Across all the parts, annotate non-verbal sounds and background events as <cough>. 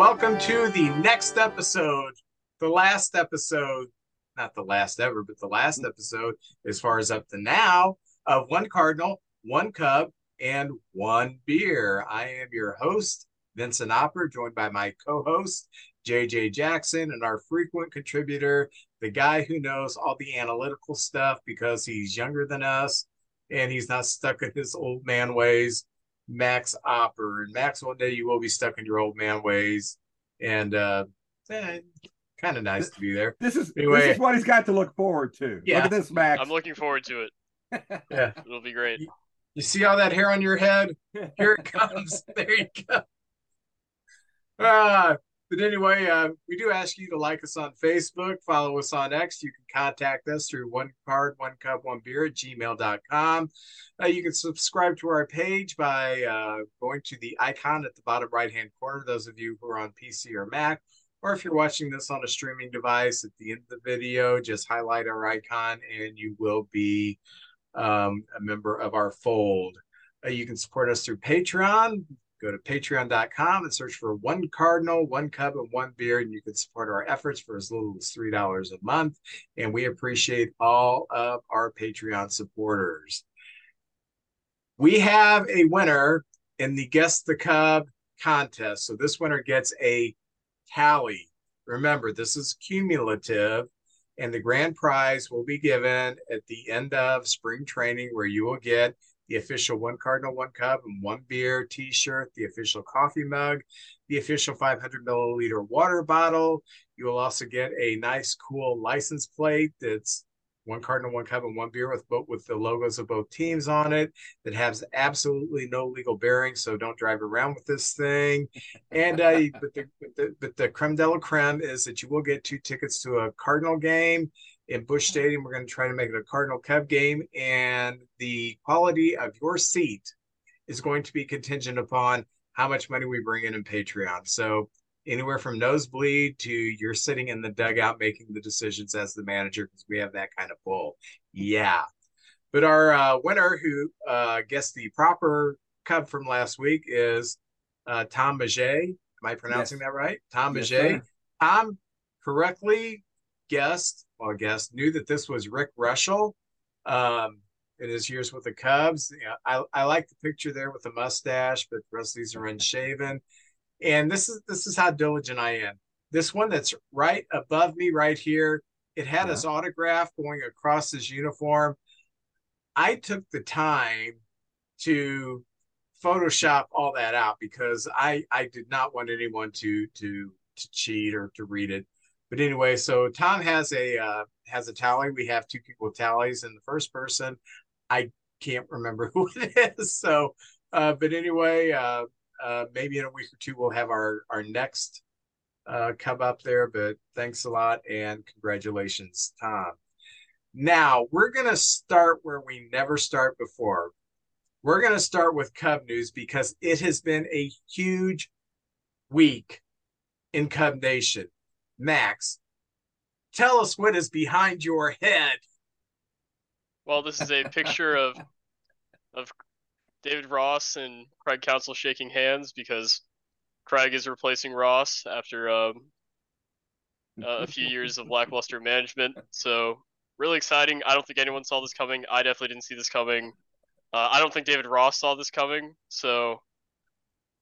welcome to the next episode, the last episode, not the last ever, but the last episode, as far as up to now, of One Cardinal, One Cub, and One Beer. I am your host, Vincent Opper, joined by my co host, JJ Jackson, and our frequent contributor, the guy who knows all the analytical stuff because he's younger than us and he's not stuck in his old man ways. Max Opper. And Max, one day you will be stuck in your old man ways. And uh eh, kind of nice to be there. This is Anyway. this is what he's got to look forward to. Yeah. Look at this, Max. I'm looking forward to it. <laughs> Yeah. It'll be great. You see all that hair on your head? <laughs> Here it comes. there you go. Uh, but anyway, uh, we do ask you to like us on Facebook, follow us on X. You can contact us through one card, one cup, one beer at gmail.com. Uh, you can subscribe to our page by uh, going to the icon at the bottom right hand corner, those of you who are on PC or Mac. Or if you're watching this on a streaming device, at the end of the video, just highlight our icon and you will be um, a member of our fold. Uh, you can support us through Patreon. Go to patreon.com and search for one cardinal, one cup, and one beer, and you can support our efforts for as little as $3 a month. And we appreciate all of our Patreon supporters. We have a winner in the Guess the Cub contest. So this winner gets a tally. Remember, this is cumulative and the grand prize will be given at the end of spring training where you will get the official one cardinal one cup and one beer t-shirt the official coffee mug the official 500 milliliter water bottle. You will also get a nice cool license plate that's one cardinal one cup and one beer with both with the logos of both teams on it that has absolutely no legal bearing so don't drive around with this thing. And uh, but the, but the but the creme de la creme is that you will get two tickets to a Cardinal game in Busch Stadium. We're going to try to make it a Cardinal Cub game, and the quality of your seat is going to be contingent upon how much money we bring in in Patreon. So anywhere from nosebleed to you're sitting in the dugout making the decisions as the manager because we have that kind of pull. Yeah. But our uh, winner who uh, guessed the proper Cub from last week is uh, Tom Maget. Am I pronouncing Yes. that right? Tom Yes, Maget. Tom correctly guessed, well, guessed, knew that this was Rick Reuschel um, in his years with the Cubs. You know, I, I like the picture there with the mustache, but the rest of these are unshaven. And this is this is how diligent I am. This one that's right above me right here, it had Yeah. his autograph going across his uniform. I took the time to Photoshop all that out because I I did not want anyone to to to cheat or to read it. But anyway, so Tom has a uh, has a tally. We have two people with tallies, and the first person I can't remember <laughs> who it is. So, uh, but anyway, uh, uh, maybe in a week or two we'll have our our next uh, come up there. But thanks a lot and congratulations, Tom. Now we're gonna start where we never start before. We're gonna start with Cub news because it has been a huge week in Cub Nation. Max, tell us what is behind your head. Well, this is a picture of of David Ross and Craig Counsell shaking hands because Craig is replacing Ross after um, a few years of lackluster management. So really exciting. I don't think anyone saw this coming. I definitely didn't see this coming. Uh, I don't think David Ross saw this coming. So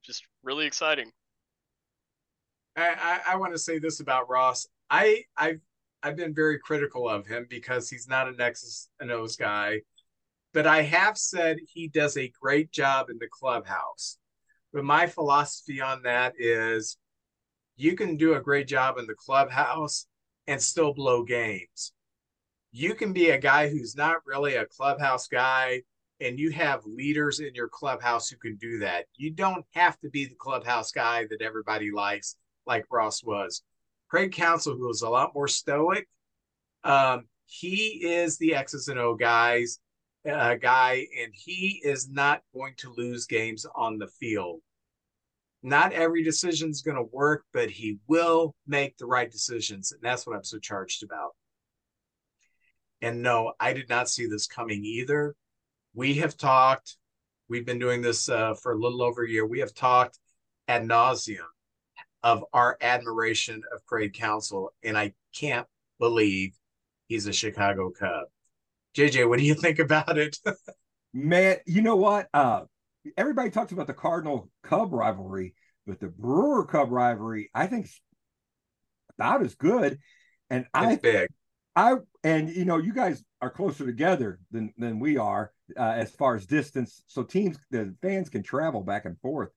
just really exciting. I, I, I want to say this about Ross. I I've I've been very critical of him because he's not an X's and O's guy, but I have said he does a great job in the clubhouse. But my philosophy on that is you can do a great job in the clubhouse and still blow games. You can be a guy who's not really a clubhouse guy and you have leaders in your clubhouse who can do that. You don't have to be the clubhouse guy that everybody likes, like Ross was. Craig Counsell, who is a lot more stoic, um, he is the X's and O guys uh, guy, and he is not going to lose games on the field. Not every decision is going to work, but he will make the right decisions, and that's what I'm so charged about. And no, I did not see this coming either. We have talked. We've been doing this uh, for a little over a year. We have talked ad nauseum of our admiration of Craig Counsell. and I can't believe he's a Chicago Cub. JJ, what do you think about it? Man, you know what? Uh, everybody talks about the Cardinal Cub rivalry, but the Brewer Cub rivalry, I think, about as good. And it's I, big. I, and you know, you guys are closer together than than we are uh, as far as distance, so teams, the fans can travel back and forth.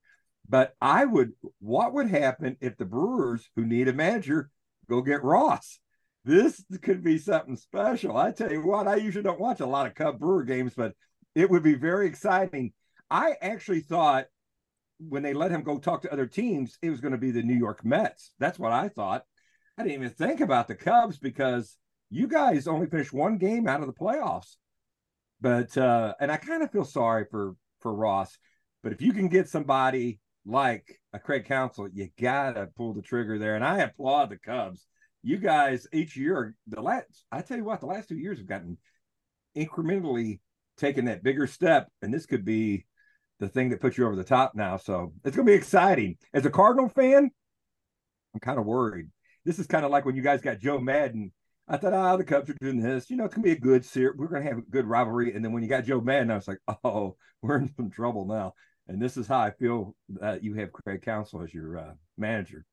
But I would, what would happen if the Brewers, who need a manager, go get Ross? This could be something special. I tell you what, I usually don't watch a lot of Cub Brewer games, but it would be very exciting. I actually thought when they let him go talk to other teams, it was going to be the New York Mets. That's what I thought. I didn't even think about the Cubs because you guys only finished one game out of the playoffs. But uh, and I kind of feel sorry for for Ross. But if you can get somebody like a Craig Counsell, you gotta pull the trigger there. And I applaud the Cubs. You guys each year, the last I tell you what, the last two years have gotten incrementally taking that bigger step, and this could be the thing that puts you over the top now. So it's gonna be exciting. As a Cardinal fan, I'm kind of worried. This is kind of like when you guys got Joe Maddon. I thought, ah, oh, the Cubs are doing this. You know, it's gonna be a good series. We're gonna have a good rivalry. And then when you got Joe Maddon, I was like, oh, <laughs> we're in some trouble now. And this is how I feel that you have Craig Counsell as your uh, manager.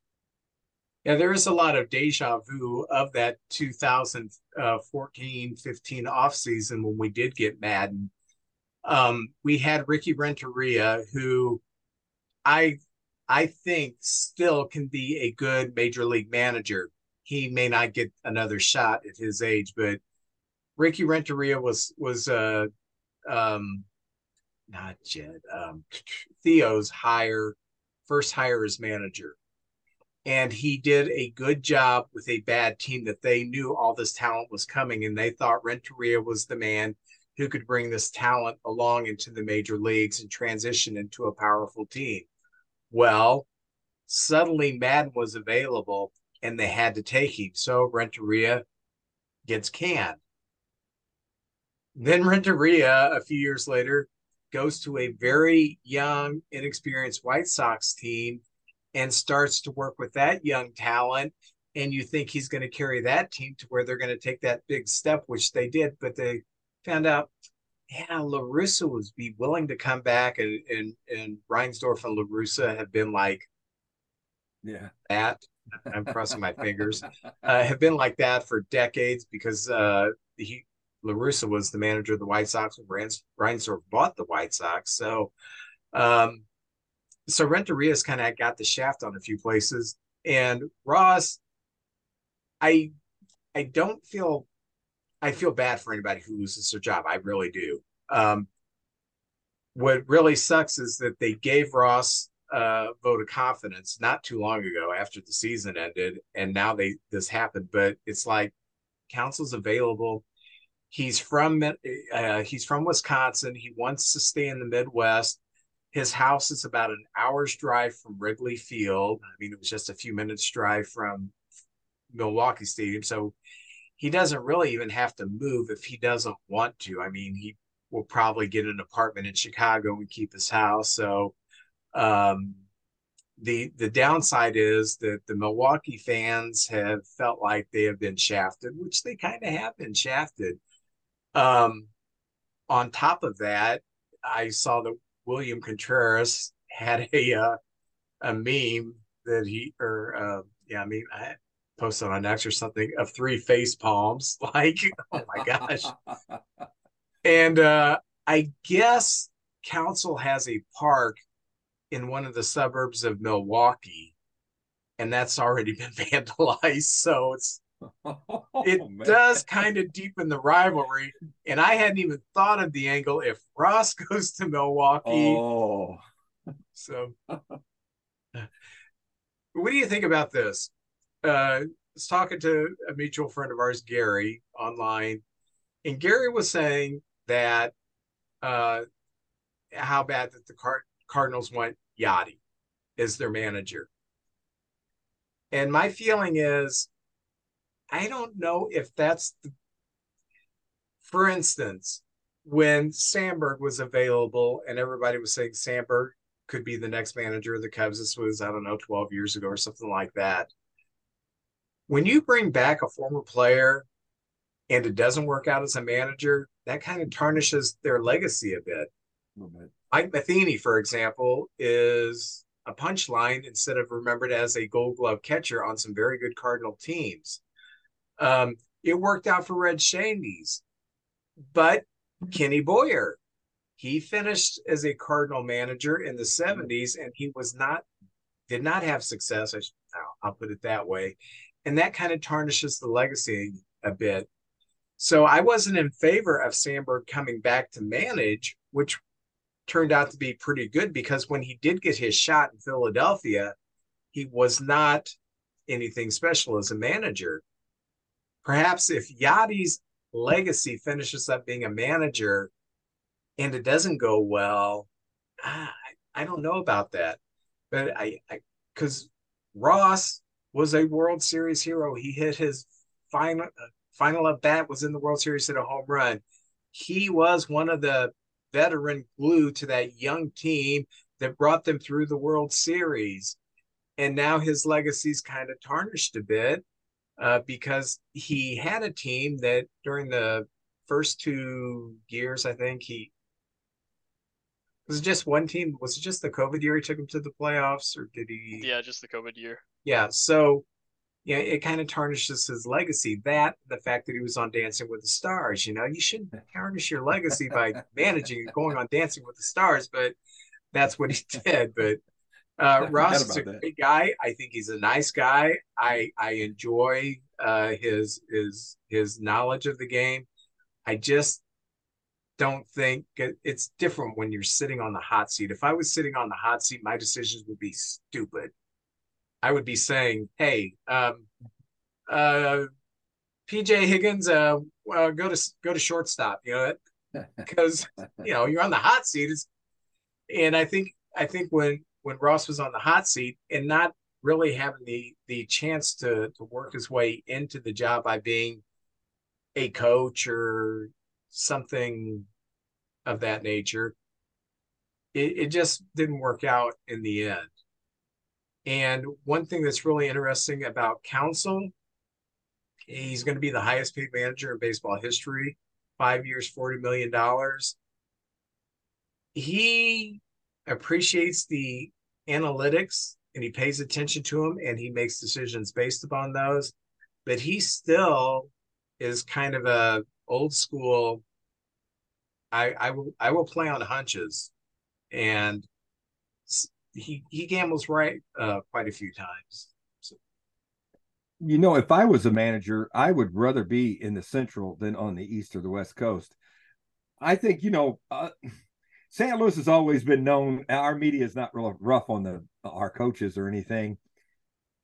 Yeah, there is a lot of deja vu of that 2014 15 offseason when we did get Maddon. Um, we had Ricky Renteria, who I I think still can be a good major league manager. He may not get another shot at his age, but Ricky Renteria was was uh um not Jed um Theo's hire first hire as manager and he did a good job with a bad team that they knew all this talent was coming and they thought Renteria was the man who could bring this talent along into the major leagues and transition into a powerful team. Well, suddenly Maddon was available and they had to take him. So Renteria gets canned. Then Renteria, a few years later, goes to a very young, inexperienced White Sox team and starts to work with that young talent. And you think he's going to carry that team to where they're going to take that big step which they did but they found out yeah La Russa was be willing to come back. And and and Reinsdorf and La Russa have been like yeah. that. I'm crossing my <laughs> fingers. Uh, have been like that for decades because uh he La Russa was the manager of the White Sox when Reinsdorf bought the White Sox so um so Renteria's kind of got the shaft on a few places, and Ross, I, I don't feel, I feel bad for anybody who loses their job. I really do. Um, what really sucks is that they gave Ross a vote of confidence not too long ago after the season ended, and now they this happened. But it's like Counsell's available. He's from uh, he's from Wisconsin. He wants to stay in the Midwest his house is about an hour's drive from Wrigley Field. I mean, it was just a few minutes drive from Milwaukee Stadium. So he doesn't really even have to move if he doesn't want to. I mean, he will probably get an apartment in Chicago and keep his house. So um, the the downside is that the Milwaukee fans have felt like they have been shafted, which they kind of have been shafted. Um, on top of that, I saw that William Contreras had a uh, a meme that he or uh, yeah, I mean I posted on X or something of three face palms. <laughs> Like, oh my gosh. and uh, I guess Counsell has a park in one of the suburbs of Milwaukee, and that's already <laughs> been vandalized. So it's it oh, does kind of deepen the rivalry. And I hadn't even thought of the angle if Ross <laughs> goes to Milwaukee. Oh. So, what do you think about this? Uh, I was talking to a mutual friend of ours, Gary, online, and Gary was saying that uh, how bad that the Card- Cardinals want Yadi as their manager. And my feeling is I don't know if that's the, for instance, when Sandberg was available and everybody was saying Sandberg could be the next manager of the Cubs. This was, I don't know, 12 years ago or something like that. When you bring back a former player and it doesn't work out as a manager, that kind of tarnishes their legacy a bit. A bit. Mike Matheny, for example, is a punchline instead of remembered as a gold glove catcher on some very good Cardinal teams. Um, it worked out for Red Schoendienst, but Kenny Boyer, he finished as a Cardinal manager in the 70s and he was not, did not have success. I, I'll put it that way. And that kind of tarnishes the legacy a bit. So I wasn't in favor of Sandberg coming back to manage, which turned out to be pretty good because when he did get his shot in Philadelphia, he was not anything special as a manager. Perhaps if Yadi's legacy finishes up being a manager and it doesn't go well, I, I don't know about that. But I, because Ross was a World Series hero. He hit his final uh, final at bat was in the World Series hit a home run. He was one of the veteran glue to that young team that brought them through the World Series. And now his legacy's kind of tarnished a bit uh, because he had a team that during the first two years, I think he was it just one team. Was it just the COVID year he took him to the playoffs, or did he? Yeah, just the COVID year. Yeah, so yeah, it kind of tarnishes his legacy. That the fact that he was on Dancing with the Stars, you know, you shouldn't tarnish your legacy by <laughs> managing and going on Dancing with the Stars, but that's what he <laughs> did. But uh, Ross is a that. great guy. I think he's a nice guy. I I enjoy uh, his his his knowledge of the game. I just don't think it, it's different when you're sitting on the hot seat. If I was sitting on the hot seat, my decisions would be stupid. I would be saying, "Hey, um, uh, PJ Higgins, uh, uh, go to go to shortstop," you know, <laughs> because you know you're on the hot seat. It's, and I think I think when when Ross was on the hot seat and not really having the the chance to to work his way into the job by being a coach or something of that nature, it, it just didn't work out in the end. And one thing that's really interesting about Counsell, he's going to be the highest paid manager in baseball history, five years, $40 million. He appreciates the analytics and he pays attention to them and he makes decisions based upon those. But he still is kind of a old school. I I will I will play on hunches, and he he gambles right uh, quite a few times. So. You know, if I was a manager, I would rather be in the Central than on the East or the West Coast. I think you know, uh, St. Louis has always been known. Our media is not real rough on the our coaches or anything,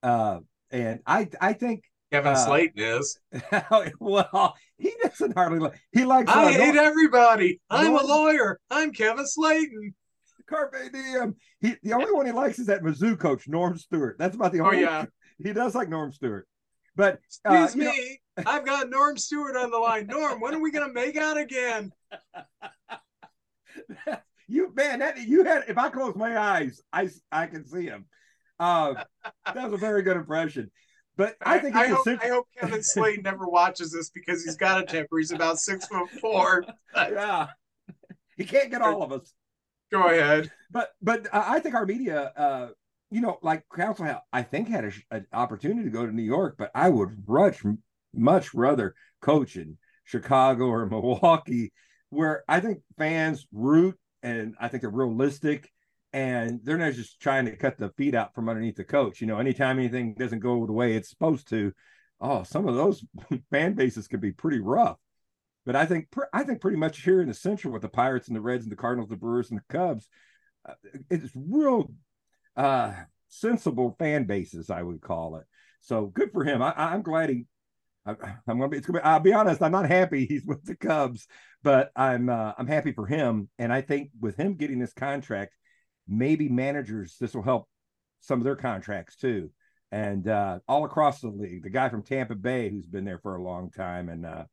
uh, and I I think Kevin uh, Slaten is. <laughs> well, he doesn't hardly like. He likes. I hate everybody. I'm Norm, a lawyer. I'm Kevin Slaten. Carpe diem. He the only one he likes is that Mizzou coach Norm Stewart. That's about the oh, only. Oh yeah. <laughs> He does like Norm Stewart. But uh, excuse me, know... I've got Norm Stewart on the line. Norm, when are we gonna make out again? <laughs> <laughs> you man, that you had. If I close my eyes, I I can see him. Uh, that was a very good impression. But I, I think I, hope, I hope Kevin Slade never watches this because he's got a temper. He's about six foot four. <laughs> yeah, he can't get all of us. Go ahead. But but uh, I think our media, uh, you know, like Counsell, I think had an opportunity to go to New York, but I would much much rather coach in Chicago or Milwaukee, where I think fans root and I think they're realistic and they're not just trying to cut the feet out from underneath the coach. You know, anytime anything doesn't go the way it's supposed to, oh, some of those <laughs> fan bases can be pretty rough. But I think I think pretty much here in the Central with the Pirates and the Reds and the Cardinals, the Brewers and the Cubs, uh, it's real uh, sensible fan bases, I would call it. So good for him. I, am glad he. I, <laughs> am gonna be. It's gonna be. I'll be honest. I'm not happy <laughs> he's with the Cubs, but I'm. Uh, I'm happy for him, and I think with him getting this contract, maybe managers this will help some of their contracts too, and uh, all across the league. The guy from Tampa Bay who's been there for a long time, and uh,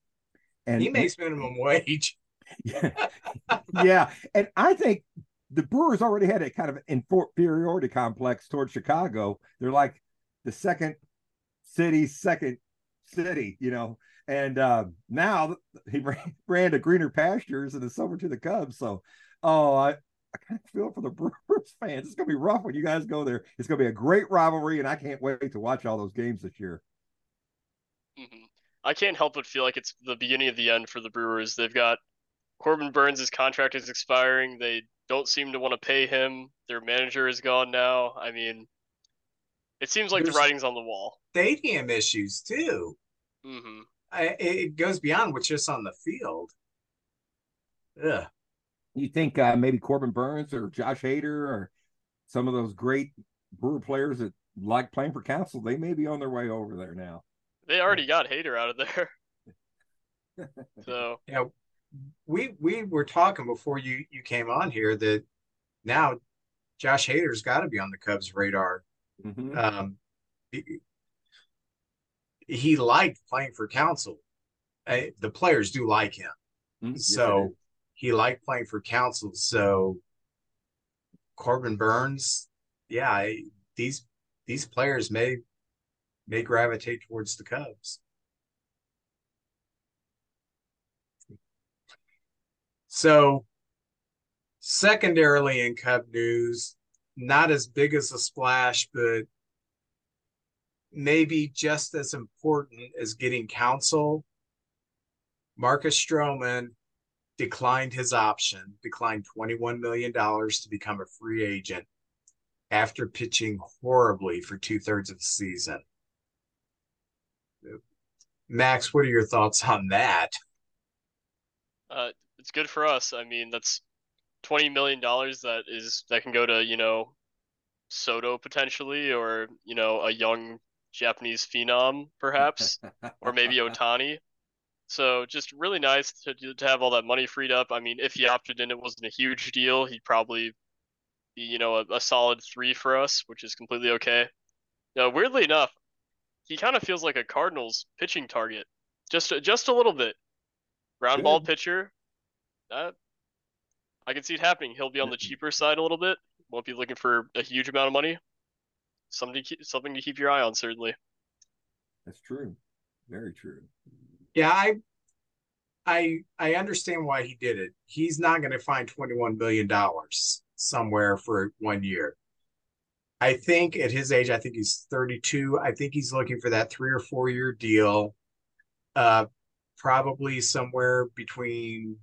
and he makes minimum wage. yeah, <laughs> yeah, and I think the Brewers already had a kind of inferiority complex towards Chicago. They're like the second city, second city, you know. And uh, now <laughs> he ran, ran to greener pastures and it's over to the Cubs. So, oh, I, I kind of feel for the <laughs> Brewers fans. It's going to be rough when you guys go there. It's going to be a great rivalry, and I can't wait to watch all those games this year. Mm-hmm. I can't help but feel like it's the beginning of the end for the Brewers. They've got Corbin Burnes' contract is expiring. They don't seem to want to pay him. Their manager is gone now. I mean, it seems like There's the writing's on the wall. Stadium issues too. Mm-hmm. I, it goes beyond what's just on the field. Yeah. You think uh, maybe Corbin Burnes or Josh Hader or some of those great Brewer players that like playing for Counsell, they may be on their way over there now. They already got Hader out of there. <laughs> so yeah, we we were talking before you you came on here that now Josh Hader's got to be on the Cubs radar. Mm-hmm. Um, he, liked playing for Counsell. I, the players do like him, mm-hmm. so yes, he liked playing for Counsell. So Corbin Burnes, yeah, I, these these players may may gravitate towards the Cubs. So, secondarily in Cub news, not as big as a splash, but maybe just as important as getting Counsell, Marcus Stroman declined his option, declined $21 million to become a free agent after pitching horribly for two thirds of the season. Max, what are your thoughts on that? Uh, it's good for us. I mean, that's twenty million dollars that is that can go to you know Soto potentially, or you know a young Japanese phenom perhaps, or <laughs> maybe Ohtani. So just really nice to to have all that money freed up. I mean, if he opted in, it wasn't a huge deal. He'd probably be you know a, a solid three for us, which is completely okay. Now, weirdly enough, he kind of feels like a Cardinals pitching target, just just a little bit. Ground Good. ball pitcher, that I can see it happening. He'll be on the cheaper side a little bit. Won't be looking for a huge amount of money. Something to keep, something to keep your eye on, certainly. That's true. Very true. Yeah, I I I understand why he did it. He's not going to find 21 billion dollars somewhere for one year. I think at his age, I think he's 32. I think he's looking for that three or four year deal, uh, probably somewhere between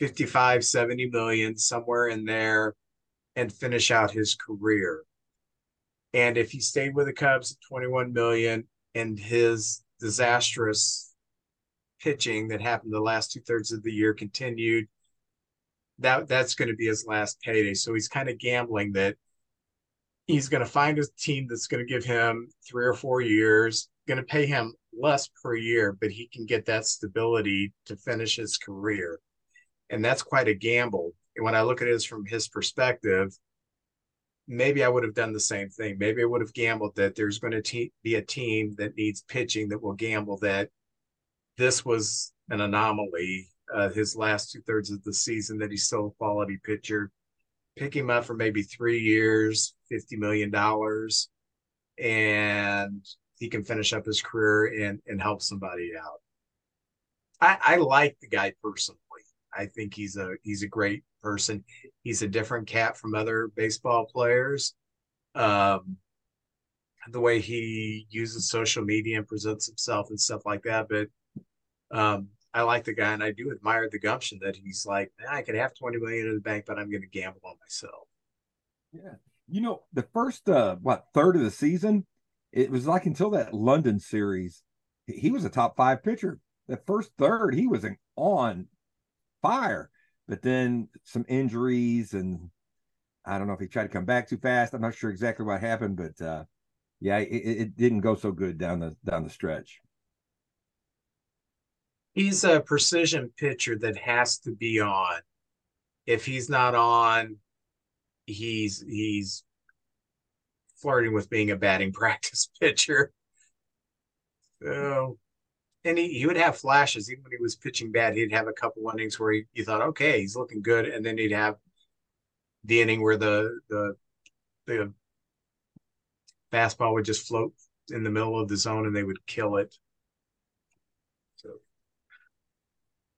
55, 70 million, somewhere in there, and finish out his career. And if he stayed with the Cubs at 21 million and his disastrous pitching that happened the last two thirds of the year continued, that that's going to be his last payday. So he's kind of gambling that he's going to find a team that's going to give him three or four years, going to pay him less per year, but he can get that stability to finish his career and that's quite a gamble. And when I look at it from his perspective, maybe I would have done the same thing. Maybe I would have gambled that there's going to te- be a team that needs pitching that will gamble that this was an anomaly. Uh, his last two thirds of the season, that he's still a quality pitcher. Pick him up for maybe three years, fifty million dollars, and he can finish up his career and and help somebody out. I, I like the guy personally. I think he's a he's a great person. He's a different cat from other baseball players. Um, the way he uses social media and presents himself and stuff like that. But um, I like the guy, and I do admire the gumption that he's like, I could have twenty million in the bank, but I'm going to gamble on myself. Yeah, you know, the first uh, what third of the season, it was like until that London series, he was a top five pitcher. That first third, he was an on fire. But then some injuries, and I don't know if he tried to come back too fast. I'm not sure exactly what happened, but uh, yeah, it, it didn't go so good down the down the stretch. He's a precision pitcher that has to be on. If he's not on, he's he's flirting with being a batting <laughs> practice pitcher. So and he, he would have flashes even when he was pitching bad he'd have a couple innings where he, you thought okay he's looking good and then he'd have the inning where the the the fastball would just float in the middle of the zone and they would kill it. So,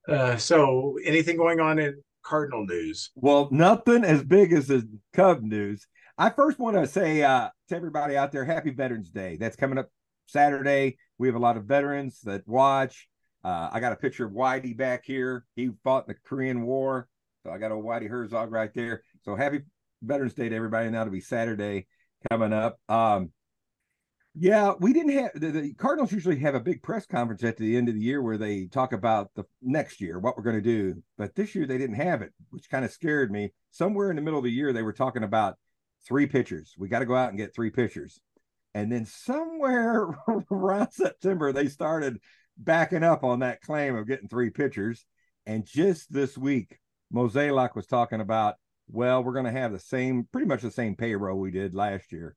uh, so anything going on in Cardinal news? Well, nothing as big as the Cub news. I first want to say uh, to everybody out there, Happy Veterans Day. That's coming up Saturday. We have a lot of veterans that watch. Uh, I got a picture of Whitey back here. He fought in the Korean War. So I got a Whitey Herzog right there. So happy Veterans Day to everybody. And that'll be Saturday coming up. Um, yeah, we didn't have the, the, Cardinals usually have a big press conference at the end of the year where they talk about the next year, what we're going to do. But this year they didn't have it, which kind of scared me. Somewhere in the middle of the year, they were talking about three pitchers. We got to go out and get three pitchers. And then somewhere <laughs> around September, they started backing up on that claim of getting three pitchers. And just this week, Mozeliak was talking about, well, we're going to have the same, pretty much the same payroll we did last year,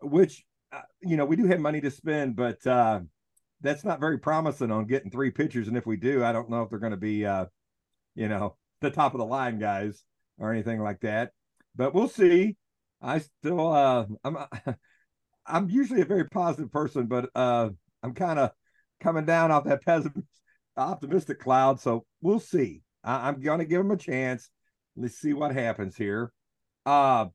which uh, you know, we do have money to spend, but uh, that's not very promising on getting three pitchers. And if we do, I don't know if they're going to be, uh, you know, <laughs> the top of the line guys or anything like that. But we'll see. I still, uh, I'm, <laughs> I'm usually a very positive person, but uh, I'm kind of coming down off that pessimist, optimistic cloud. So we'll see. I, am going to give them a chance. Let's see what happens here. Uh,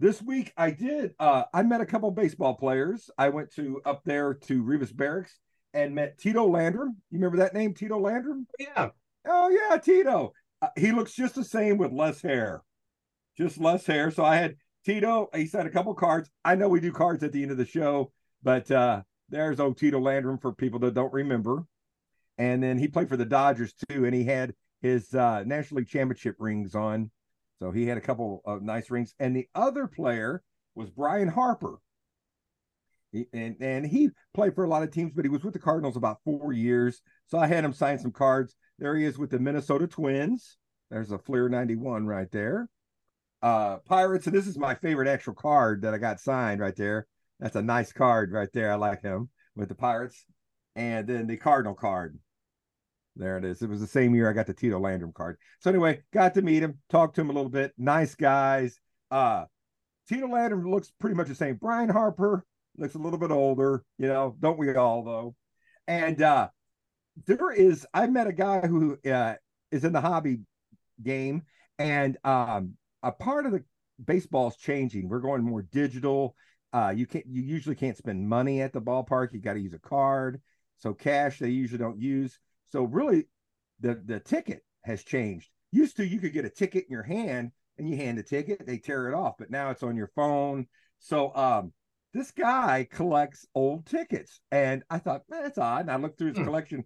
this week I did. Uh, I met a couple baseball players. I went to up there to Rivas Barracks and met Tito Landrum. You remember that name, Tito Landrum? Yeah. Oh yeah, Tito. Uh, he looks just the same with less hair, just less hair. So I had Tito. He said a couple cards. I know we do cards at the end of the show, but uh, there's old Tito Landrum for people that don't remember. And then he played for the Dodgers too, and he had his uh, National League Championship rings on. So he had a couple of nice rings. And the other player was Brian Harper. He, and and he played for a lot of teams, but he was with the Cardinals about four years. So I had him sign some cards. There he is with the Minnesota Twins. There's a Fleer 91 right there. Uh Pirates, and this is my favorite actual card that I got signed right there. That's a nice card right there. I like him with the Pirates. And then the Cardinal card. There it is. It was the same year I got the Tito Landrum card. So anyway, got to meet him, talked to him a little bit. Nice guys. Uh Tito Landrum looks pretty much the same. Brian Harper looks a little bit older, you know, don't we all though? And uh there is I met a guy who uh is in the hobby game and um a part of the baseball's changing. We're going more digital. Uh you can't you usually can't spend money at the ballpark. You got to use a card. So cash they usually don't use. So really, the the ticket has changed. Used to you could get a ticket in your hand and you hand the ticket, they tear it off, but now it's on your phone. So um this guy collects old tickets. And I thought, that's odd. And I looked through his hmm. collection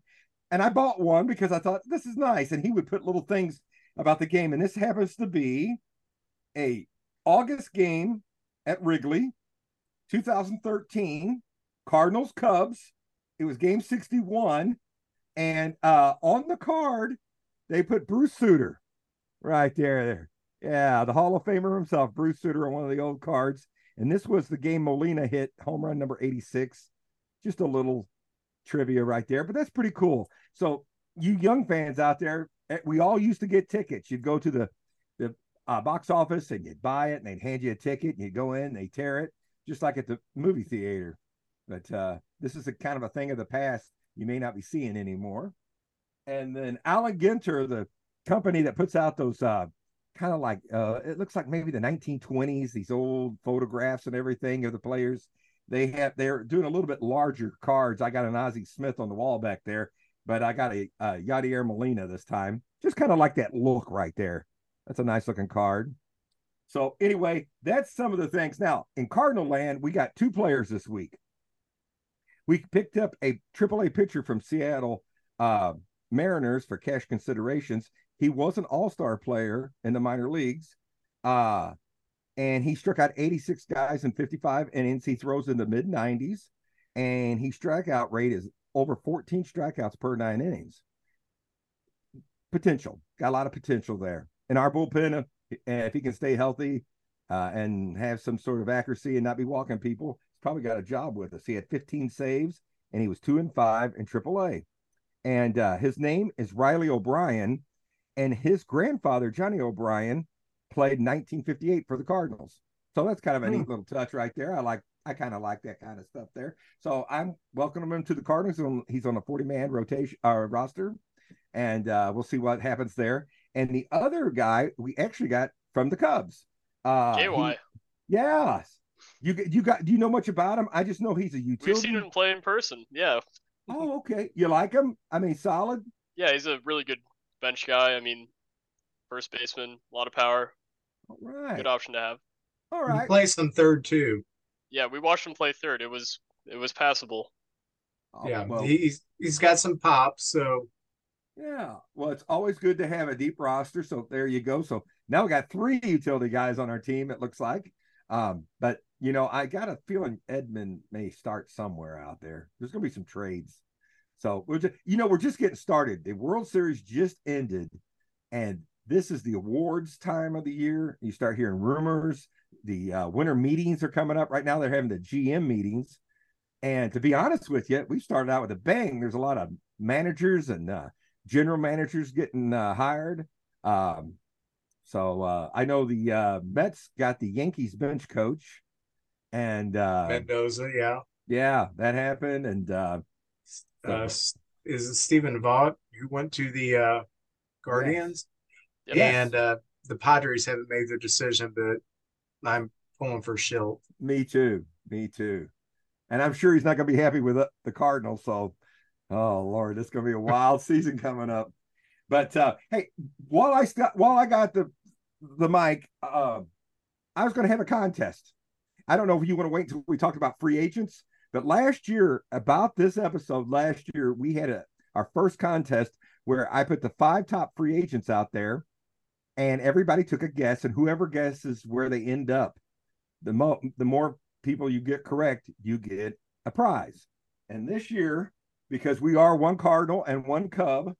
and I bought one because I thought this is nice. And he would put little things about the game. And this happens to be a August game at Wrigley, 2013, Cardinals Cubs. It was game 61. And uh, on the card, they put Bruce Sutter right there. There, yeah, the Hall of Famer himself, Bruce Sutter, on one of the old cards. And this was the game Molina hit home run number 86. Just a little trivia right there, but that's pretty cool. So, you young fans out there, eh, we all used to get tickets. You'd go to the uh, box office and you'd buy it, and they'd hand you a ticket, and you'd go in, they tear it, just like at the movie theater. But uh, this is a kind of a thing of the past you may not be seeing anymore. And then Allen Ginter, the company that puts out those uh, kind of like uh, it looks like maybe the 1920s, these old photographs and everything of the players. They have they're doing a little bit larger cards. I got an Ozzie Smith on the wall back there, but I got a, a Yadier Molina this time. Just kind of like that look right there. That's a nice looking card. So anyway, that's some of the things. Now in Cardinal land, we got two players this week. We picked up a AAA pitcher from Seattle uh, Mariners for cash considerations. He was an all star player in the minor leagues. Uh, and he struck out 86 guys in 55 innings. He throws in the mid 90s, and he strikeout rate is over 14 strikeouts per nine innings. Potential, got a lot of potential there. In our bullpen, uh, if he can stay healthy uh, and have some sort of accuracy and not be walking people, he's probably got a job with us. He had 15 saves and he was two and five in AAA. And uh, his name is Riley O'Brien. And his grandfather, Johnny O'Brien, played 1958 for the Cardinals. So that's kind of a Hmm. neat little touch right there. I like I kind of like that kind of stuff there. So I'm welcoming him to the Cardinals. He's on a 40 man rotation uh, roster, and uh, we'll see what happens there. And the other guy we actually got from the Cubs. Uh, he- KY. yeah. You you got? Do you know much about him? I just know he's a utility. We've utility. seen him play in person. Yeah. Oh, okay. You like him? I mean, solid. Yeah, he's a really good bench guy. I mean, first baseman, a lot of power. All right. Good option to have. All right. He right. plays some third too. Yeah, we watched him play third. It was it was passable. Oh, yeah, well, he's he's got some pop. So yeah. Well, it's always good to have a deep roster. So there you go. So now we got three utility guys on our team. It looks like. Um, but you know, I got a feeling Edman may start somewhere out there. There's to be some trades. So we're just, you know, we're just getting started. The World Series just ended, and this is the awards time of the year. You start hearing rumors. The uh, winter meetings are coming up right now. They're having the GM meetings, and to be honest with you, we started out with a bang. There's a lot of managers and uh, general managers getting uh, hired. Um, so uh, I know the uh, Mets got the Yankees bench coach, and uh, Mendoza, yeah. yeah, that happened. And uh, Uh, s- is it Stephen Vogt who went to the uh, Guardians? Yep. Yes. And uh, the Padres haven't made their decision, but I'm pulling for Shildt. Me too. Me too. And I'm sure he's not going to be happy with the, the Cardinals. So, oh Lord, it's going to be a wild season coming up. But uh, hey, while I st- while I got the the mic, uh, I was going to have a contest. I don't know if you want to wait until we talked about free agents, but last year, about this episode last year, we had a our first contest where I put the five top free agents out there, and everybody took a guess, and whoever guesses where they end up, the mo the more people you get correct, you get a prize. And this year, because we are one cardinal and one cub,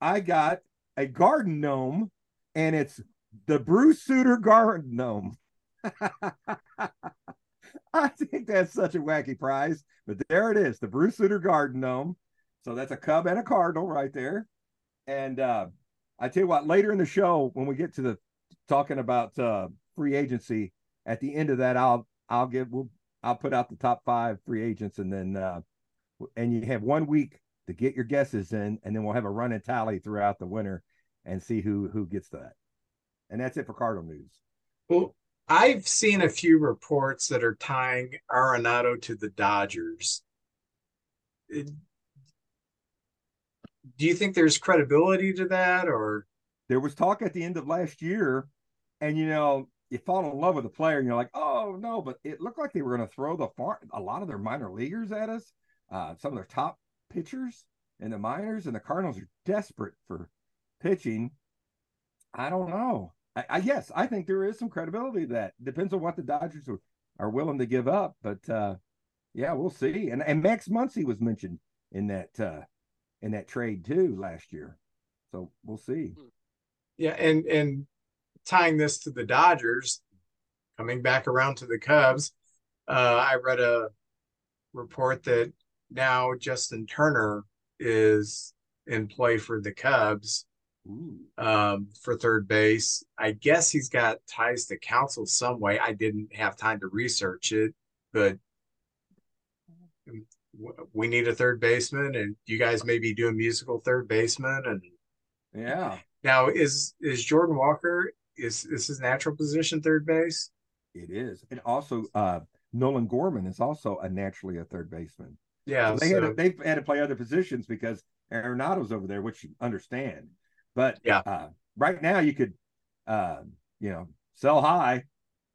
I got a garden gnome, and it's the Bruce Sutter garden gnome. <laughs> I think that's such a wacky prize, but there it is, the Bruce Sutter garden gnome. So that's a cub and a cardinal right there. And uh, I tell you what, later in the show, when we get to the talking about uh, free agency, at the end of that, I'll I'll give we'll I'll put out the top five free agents, and then uh, and you have one week to get your guesses in, and then we'll have a running tally throughout the winter and see who who gets that. And that's it for Cardinal news. Well, I've seen a few reports that are tying Arenado to the Dodgers. It- do you think there's credibility to that, or There was talk at the end of last year, and you know you fall in love with a player, and you're like, oh no, but it looked like they were going to throw the far a lot of their minor leaguers at us, uh, some of their top pitchers in the minors, and the Cardinals are desperate for pitching. I don't know. I, I yes, I think there is some credibility to that. Depends on what the Dodgers are, are willing to give up, but uh, yeah, we'll see. And and Max Muncy was mentioned in that uh, in that trade too last year, so we'll see. yeah, and and tying this to the Dodgers, coming back around to the Cubs, uh, I read a report that now Justin Turner is in play for the Cubs um, for third base. I guess he's got ties to Counsell some way. I didn't have time to research it, but we need a third baseman, and you guys may be doing musical third baseman. And Yeah, now is is Jordan Walker is is his natural position third base? it is. And also, uh, Nolan Gorman is also a naturally a third baseman. Yeah, So they had to, they've had to play other positions because Arenado's over there, which you understand. But Yeah. uh, right now you could, uh, you know, sell high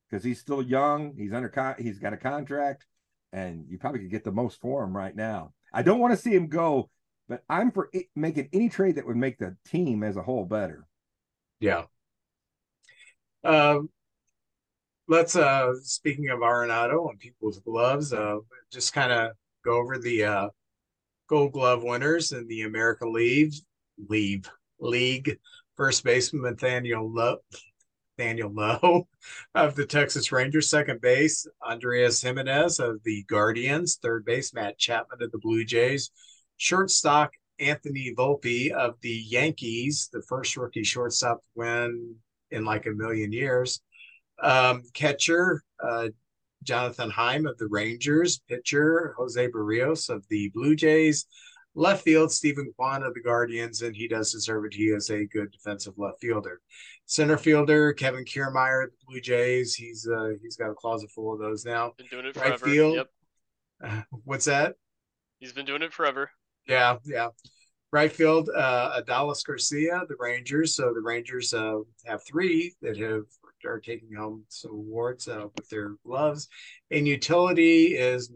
because he's still young. He's under con- he's got a contract, and you probably could get the most for him right now. I don't want to see him go, but I'm for it, making any trade that would make the team as a whole better. Yeah. Um, let's uh speaking of Arenado and people's gloves, uh just kind of go over the uh gold glove winners in the American League League League. First baseman Nathaniel Lowe, Nathaniel Lowe <laughs> of the Texas Rangers, second base, Andreas Giménez of the Guardians, third base, Matt Chapman of the Blue Jays, shortstop Anthony Volpe of the Yankees, the first rookie shortstop win in like a million years. Um, catcher, uh, Jonathan Heim of the Rangers, pitcher, Jose Berríos of the Blue Jays, left field, Steven Kwan of the Guardians, and he does deserve it. He is a good defensive left fielder. Center fielder, Kevin Kiermaier of the Blue Jays. He's uh, he's got a closet full of those now. Been doing it Right forever. field. Yep. Uh, <laughs> what's that? He's been doing it forever. Yeah, yeah. Right field, uh, Adolis Garcia, the Rangers. So the Rangers uh, have three that have are taking home some awards uh, with their gloves. And utility is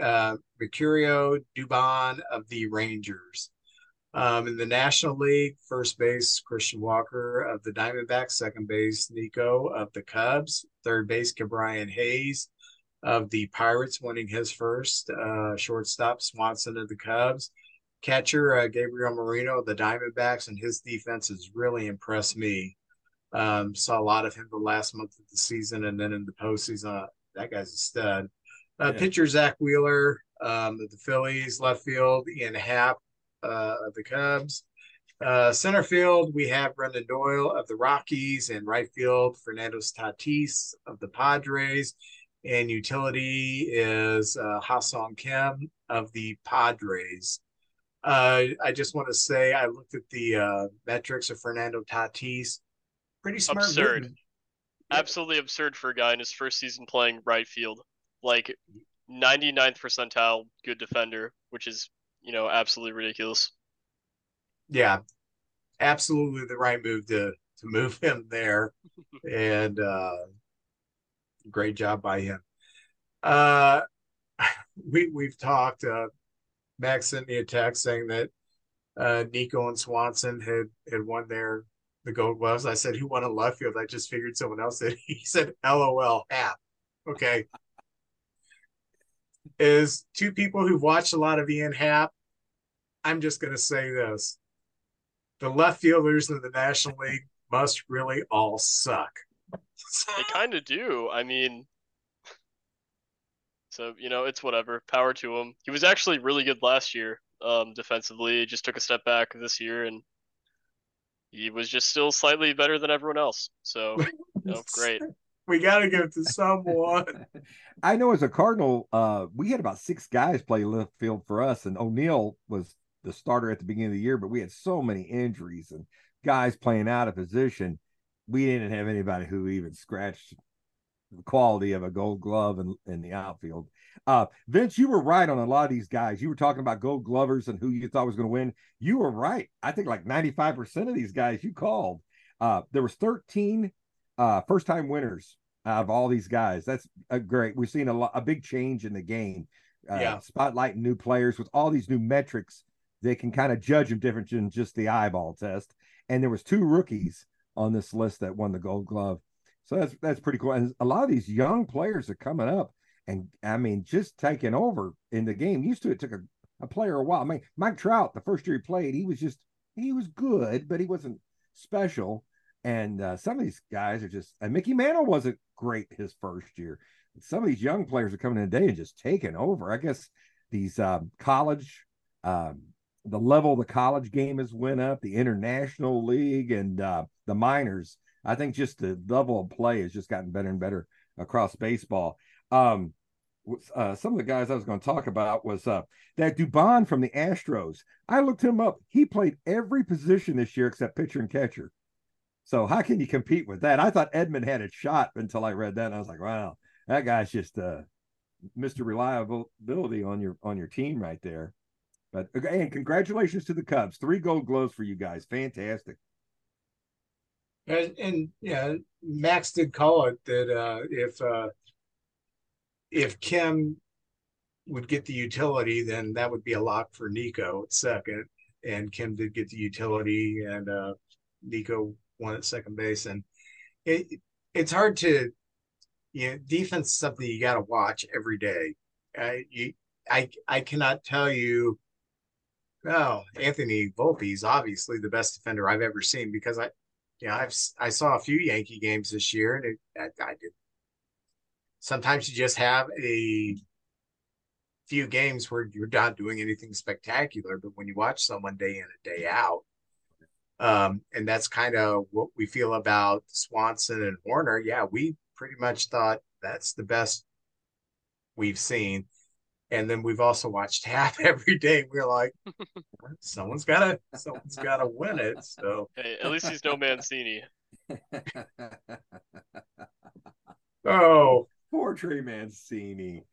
uh, Mauricio Dubon of the Rangers. Um, in the National League, first base Christian Walker of the Diamondbacks, second base Nico of the Cubs, third base Ke'Bryan Hayes of the Pirates, winning his first. Uh, shortstop Swanson of the Cubs, catcher uh, Gabriel Moreno of the Diamondbacks, and his defense has really impressed me. Um, saw a lot of him the last month of the season, and then in the postseason, uh, that guy's a stud. Uh, Yeah. Pitcher Zack Wheeler um, of the Phillies, left field Ian Happ uh, of the Cubs. Uh, center field, we have Brenton Doyle of the Rockies, and right field, Fernando Tatis of the Padres. And utility is uh, Ha-Seong Kim of the Padres. Uh, I just want to say I looked at the uh, metrics of Fernando Tatis. Pretty smart. Absurd. movement. Absolutely absurd for a guy in his first season playing right field. Like 99th percentile good defender, which is, you know, absolutely ridiculous. Yeah, absolutely the right move to to move him there, <laughs> and uh, great job by him. Uh, <laughs> we we've talked. Uh, Max sent me a text saying that uh, Nico and Swanson had had won their the Gold Gloves. I said, "Who won in left field?" I just figured someone else did. <laughs> He said, "LOL, Happ." Okay. Is two people who've watched a lot of Ian Happ. I'm just going to say this: the left fielders in the National League must really all suck. They kind of do. I mean, so you know, it's whatever. Power to him. He was actually really good last year, um, defensively. Just took a step back this year, and he was just still slightly better than everyone else. So, <laughs> you know, great. We got to give it to someone. <laughs> I know as a Cardinal, uh, we had about six guys play left field for us, and O'Neill was the starter at the beginning of the year, but we had so many injuries and guys playing out of position. We didn't have anybody who even scratched the quality of a gold glove in, in the outfield. Uh, Vince, you were right on a lot of these guys. You were talking about gold glovers and who you thought was going to win. You were right. I think like 95% of these guys you called. Uh, there was 13 uh, first time winners out of all these guys. That's a great. We've seen a, lo- a big change in the game. Uh, Yeah. Spotlighting new players with all these new metrics. They can kind of judge them different than just the eyeball test. And there was two rookies on this list that won the Gold Glove. So that's that's pretty cool. And a lot of these young players are coming up, and I mean, just taking over in the game. Used to it took a, a player a while. I mean, Mike Trout, the first year he played, he was just he was good, but he wasn't special. And uh, some of these guys are just, and Mickey Mantle wasn't great his first year. Some of these young players are coming in today and just taking over. I guess these um, college, um, the level of the college game has went up, the international league and uh, the minors. I think just the level of play has just gotten better and better across baseball. Um, uh, some of the guys I was going to talk about was uh, that Dubon from the Astros. I looked him up. He played every position this year except pitcher and catcher. So how can you compete with that? I thought Edman had a shot until I read that, and I was like, wow, that guy's just uh, Mr. Reliability on your on your team right there. But and congratulations to the Cubs, three Gold Gloves for you guys, fantastic. And, and yeah, Max did call it that uh, if uh, if Kim would get the utility, then that would be a lock for Nico at second. And Kim did get the utility, and uh, Nico won at second base. And it it's hard to, you know, defense is something you got to watch every day. I you, I I cannot tell you. Oh, Anthony Volpe is obviously the best defender I've ever seen because I yeah, I've I saw a few Yankee games this year, and it, I, I did. Sometimes you just have a few games where you're not doing anything spectacular, but when you watch someone day in and day out, Um, and that's kind of what we feel about Swanson and Hoerner. Yeah, we pretty much thought that's the best we've seen. And then we've also watched <laughs> Happ every day. We're like, someone's gotta someone's gotta win it. So <laughs> Hey, at least he's no <laughs> Mancini. oh Poor Trey Mancini.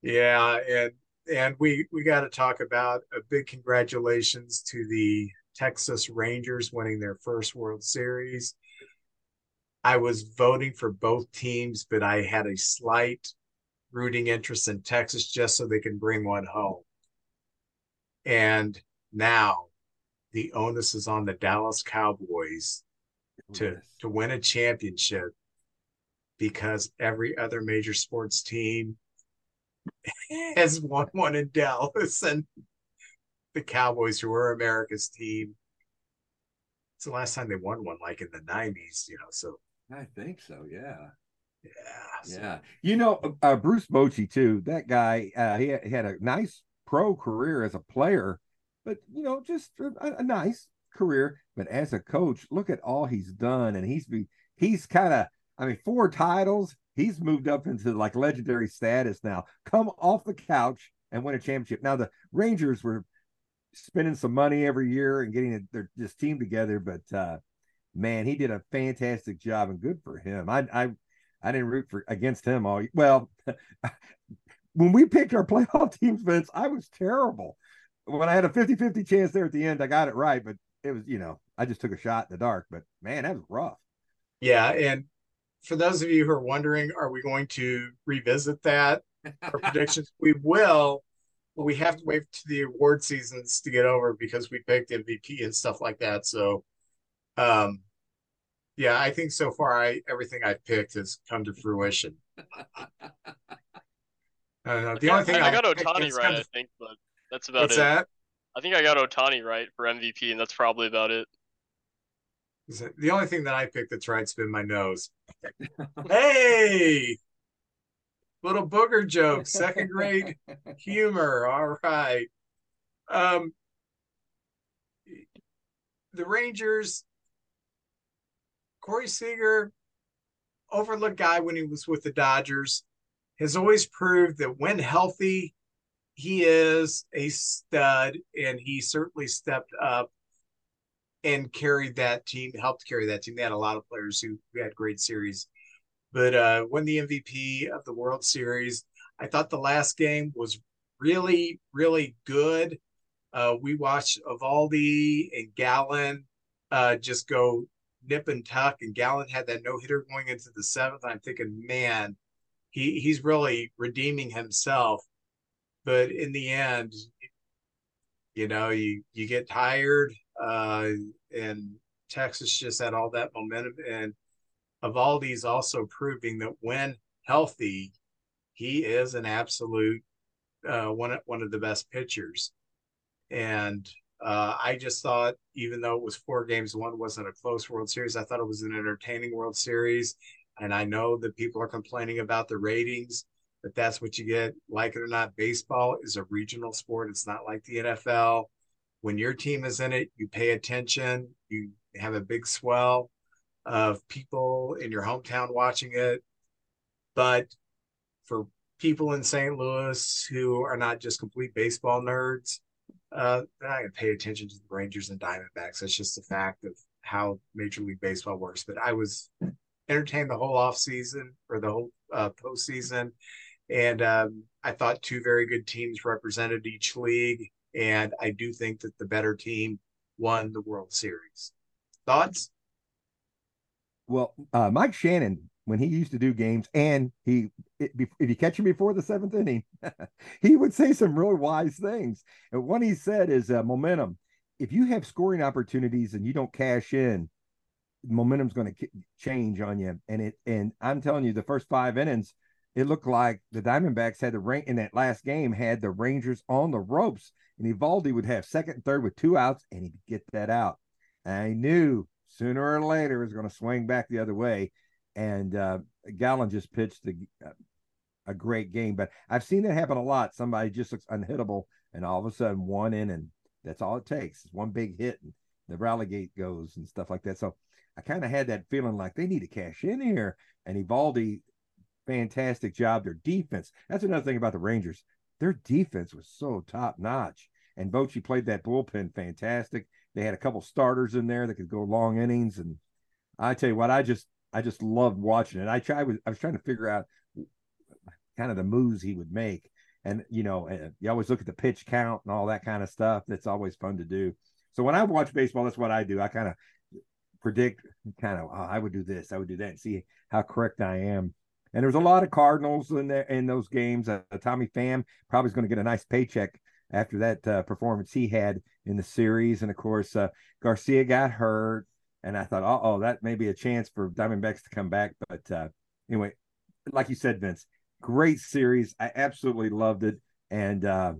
yeah, and and we we got to talk about a big congratulations to the Texas Rangers winning their first World Series. I was voting for both teams, but I had a slight rooting interest in Texas just so they can bring one home. And now the onus is on the Dallas Cowboys oh, to to win a championship because every other major sports team <laughs> has won one in Dallas and the Cowboys who are America's team it's the last time they won one like in the 90s you know so I think so. Yeah. yeah so- Yeah. You know, uh, Bruce Bochy, too. That guy, uh, he, had, he had a nice pro career as a player, but, you know, just a, a nice career. But as a coach, look at all he's done. And he's be, he's kind of, I mean, four titles. He's moved up into like legendary status now. Come off the couch and win a championship. Now, the Rangers were spending some money every year and getting their this team together, but uh, man, he did a fantastic job and good for him. I I I didn't root for against him all well. <laughs> when we picked our playoff <laughs> teams, Vince, I was terrible. When I had a 50-50 chance there at the end, I got it right, but it was, you know, I just took a shot in the dark. But man, that was rough. yeah and for those of you who are wondering are we going to revisit that our <laughs> predictions? We will but we have to wait to the award seasons to get over because we picked MVP and stuff like that. So um yeah I think so far I everything I've picked has come to fruition. Uh, the I, only thing I, I got Ohtani right, I think, but that's about what's it. that? I think I got Ohtani right for MVP, and that's probably about it. The only thing that I picked that's right's been my nose hey little booger joke second grade <laughs> humor. All right. Um, the Rangers, Corey Seager, overlooked guy when he was with the Dodgers, has always proved that when healthy, he is a stud, and he certainly stepped up and carried that team, helped carry that team. They had a lot of players who, who had great series, but uh, won the MVP of the World Series. I thought the last game was really, really good. Uh, we watched Eovaldi and Gallen uh, just go nip and tuck, and Gallen had that no hitter going into the seventh. I'm thinking, man, he he's really redeeming himself. But in the end, you know, you you get tired, uh, and Texas just had all that momentum, and Eovaldi's also proving that when healthy, he is an absolute uh, one one of the best pitchers. And uh, I just thought, even though it was four games, one wasn't a close World Series. I thought it was an entertaining World Series. And I know that people are complaining about the ratings, but that's what you get. Like it or not, baseball is a regional sport. It's not like the NFL. When your team is in it, you pay attention. You have a big swell of people in your hometown watching it. But for people in St. Louis who are not just complete baseball nerds, uh, they're not going to pay attention to the Rangers and Diamondbacks. That's just a fact of how Major League Baseball works. But I was entertained the whole off season or the whole uh, postseason, and um, I thought two very good teams represented each league, and I do think that the better team won the World Series. Thoughts? Well, uh, Mike Shannon, when he used to do games, and he, if you catch him before the seventh inning, <laughs> he would say some really wise things. And one he said is uh, momentum. If you have scoring opportunities and you don't cash in, momentum's going to change on you. And it, and I'm telling you, the first five innings, it looked like the Diamondbacks had the rain in that last game had the Rangers on the ropes, and Eovaldi would have second and third with two outs, and he'd get that out. And I knew sooner or later it was going to swing back the other way. And uh, Gallen just pitched a great game, but I've seen that happen a lot. Somebody just looks unhittable, and all of a sudden one inning, that's all it takes. It's one big hit, and the rally gate goes and stuff like that. So I kind of had that feeling like they need to cash in here. And Eovaldi, fantastic job. Their defense. That's another thing about the Rangers. Their defense was so top notch. And Bochy played that bullpen fantastic. They had a couple starters in there that could go long innings. And I tell you what, I just I just loved watching it. I try I was trying to figure out kind of the moves he would make. And you know, you always look at the pitch count and all that kind of stuff. That's always fun to do. So when I watch baseball, that's what I do. I kind of predict, kind of, oh, I would do this, I would do that, and see how correct I am. And there's a lot of Cardinals in there in those games. Uh, Tommy Pham probably is going to get a nice paycheck after that uh, performance he had in the series. And of course, uh, Garcia got hurt, and I thought, oh, that may be a chance for Diamondbacks to come back. But uh, anyway, like you said, Vince, Great series. I absolutely loved it. And uh,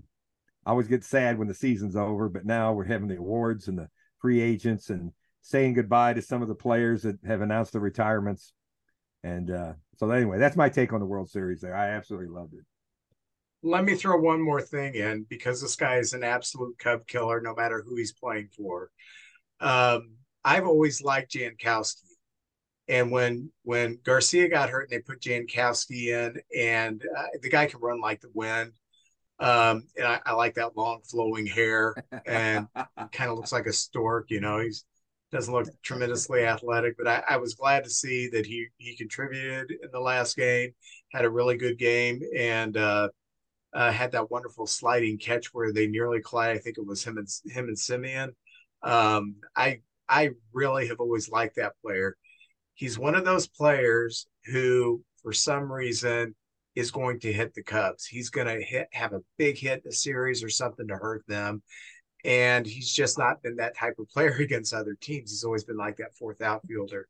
I always get sad when the season's over, but now we're having the awards and the free agents and saying goodbye to some of the players that have announced their retirements. And uh, so, anyway, that's my take on the World Series there. I absolutely loved it. Let me throw one more thing in because this guy is an absolute Cub killer, no matter who he's playing for. Um, I've always liked Jankowski. And when when Garcia got hurt and they put Jankowski in, and uh, the guy can run like the wind. Um, and I, I like that long flowing hair and <laughs> kind of looks like a stork. You know, he's doesn't look tremendously athletic, but I, I, was glad to see that he he contributed in the last game, had a really good game, and uh, uh, had that wonderful sliding catch where they nearly collided. I think it was him and him and Semien. Um, I I really have always liked that player he's one of those players who, for some reason, is going to hit the Cubs. He's going to hit have a big hit in a series or something to hurt them. And he's just not been that type of player <laughs> against other teams. He's always been like that fourth outfielder.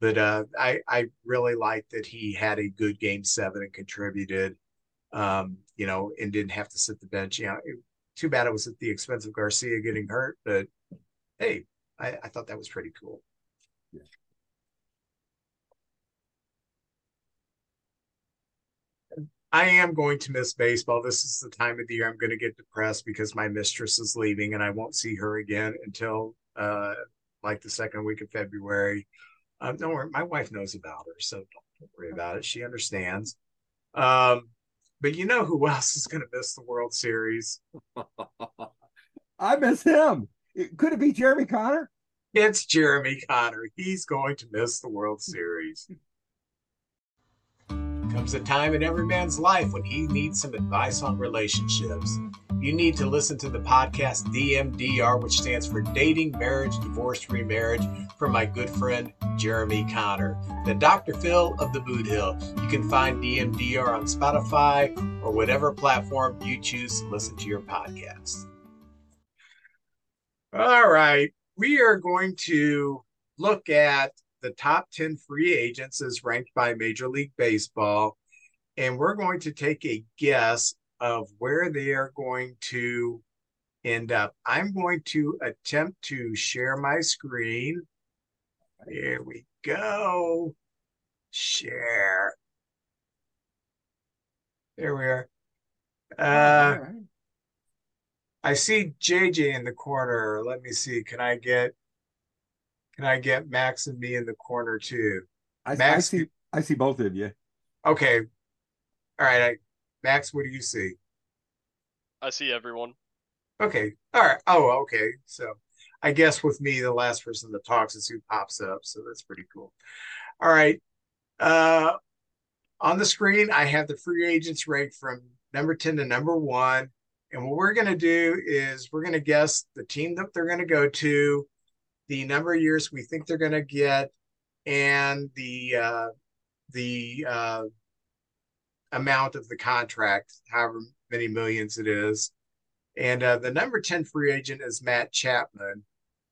But uh, I I really like that he had a good game seven and contributed. Um, you know, and didn't have to sit the bench. You know, it, too bad it was at the expense of Garcia getting hurt, but hey, I, I thought that was pretty cool. Yeah. I am going to miss baseball. This is the time of the year I'm going to get depressed because my mistress is leaving and I won't see her again until uh, like the second week of February. Um, don't worry, my wife knows about her, so don't worry about it. She understands. Um, but you know who <laughs> else is going to miss the World Series? <laughs> I miss him. Could it be Jeremy Conner? It's Jeremy Conner. He's going to miss the World Series <laughs> comes a time in every man's life when he needs some advice on relationships. You need to listen to the podcast DMDR, which stands for Dating, Marriage, Divorce, Remarriage, from my good friend Jeremy Conner, the Dr. Phil of the Boot Hill. You can find DMDR on Spotify or whatever platform you choose to listen to your podcast. All right, we are going to look at the top 10 free agents as ranked by Major League Baseball. And we're going to take a guess of where they are going to end up. I'm going to attempt to share my screen. Here we go. Share. There we are. Uh, I see JJ in the corner. Let me see. Can I get can I get Max and me in the corner too? I, Max, I see. I see both of you. Okay. All right. I, Max, what do you see? I see everyone. Okay. All right. Oh, okay. So I guess with me, the last person that talks is who pops up. So that's pretty cool. All right. Uh, on the screen, I have the free agents ranked from number 10 to number one. And what we're going to do is we're going to guess the team that they're going to go to, the number of years we think they're going to get, and the uh, the uh, amount of the contract, however many millions it is. And uh, the number 10 free agent is Matt Chapman.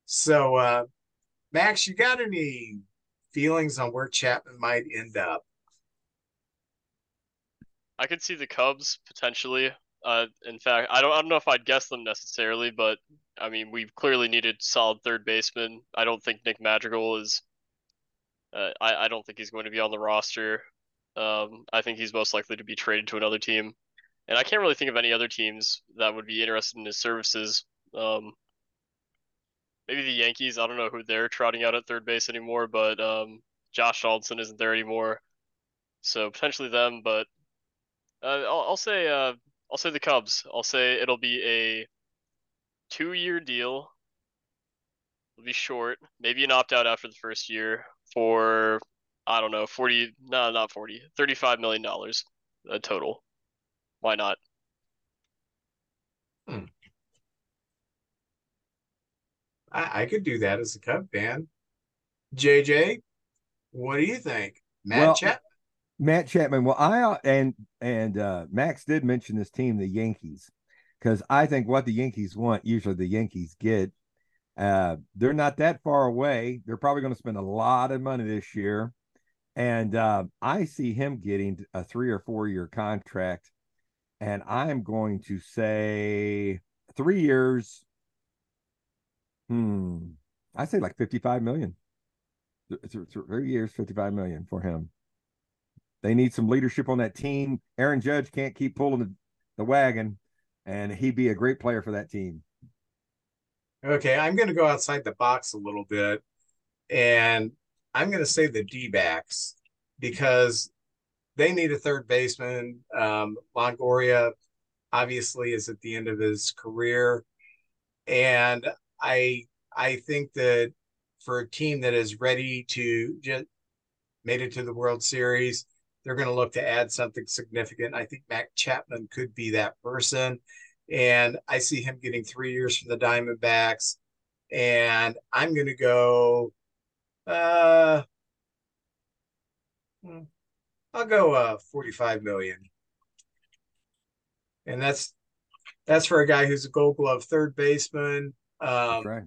So, uh, Max, you got any feelings on where Chapman might end up? I could see the Cubs potentially. Uh, in fact, I don't I don't know if I'd guess them necessarily, but I mean we've clearly needed solid third baseman. I don't think Nick Madrigal is. Uh, I I don't think he's going to be on the roster. Um, I think he's most likely to be traded to another team, and I can't really think of any other teams that would be interested in his services. Um, maybe the Yankees. I don't know who they're trotting out at third base anymore, but um, Josh Donaldson isn't there anymore, so potentially them. But uh, I'll, I'll say uh, I'll say the Cubs. I'll say it'll be a two-year deal. It'll be short, maybe an opt-out after the first year for I don't know, 40 no, not 40, 35 million dollars a total. Why not? Hmm. I, I could do that as a Cub fan. JJ, what do you think? Matt Well, Chapman. Matt Chapman. Well, I uh, and and uh, Max did mention this team, the Yankees, because I think what the Yankees want, usually the Yankees get. Uh, they're not that far away. They're probably going to spend a lot of money this year, and uh, I see him getting a three or four year contract, and I'm going to say three years. Hmm, I say like fifty five million. Th- th- th- Three years, fifty five million for him. They need some leadership on that team. Aaron Judge can't keep pulling the, the wagon, and he'd be a great player for that team. Okay, I'm going to go outside the box a little bit, and I'm going to say the D backs because they need a third baseman. Um, Longoria obviously is at the end of his career, and I I think that for a team that is ready to just made it to the World Series, they're going to look to add something significant. I think Mac Chapman could be that person. And I see him getting three years from the Diamondbacks. And I'm going to go, uh, hmm, I'll go uh 45 million. And that's that's for a guy who's a gold glove third baseman. Um, right.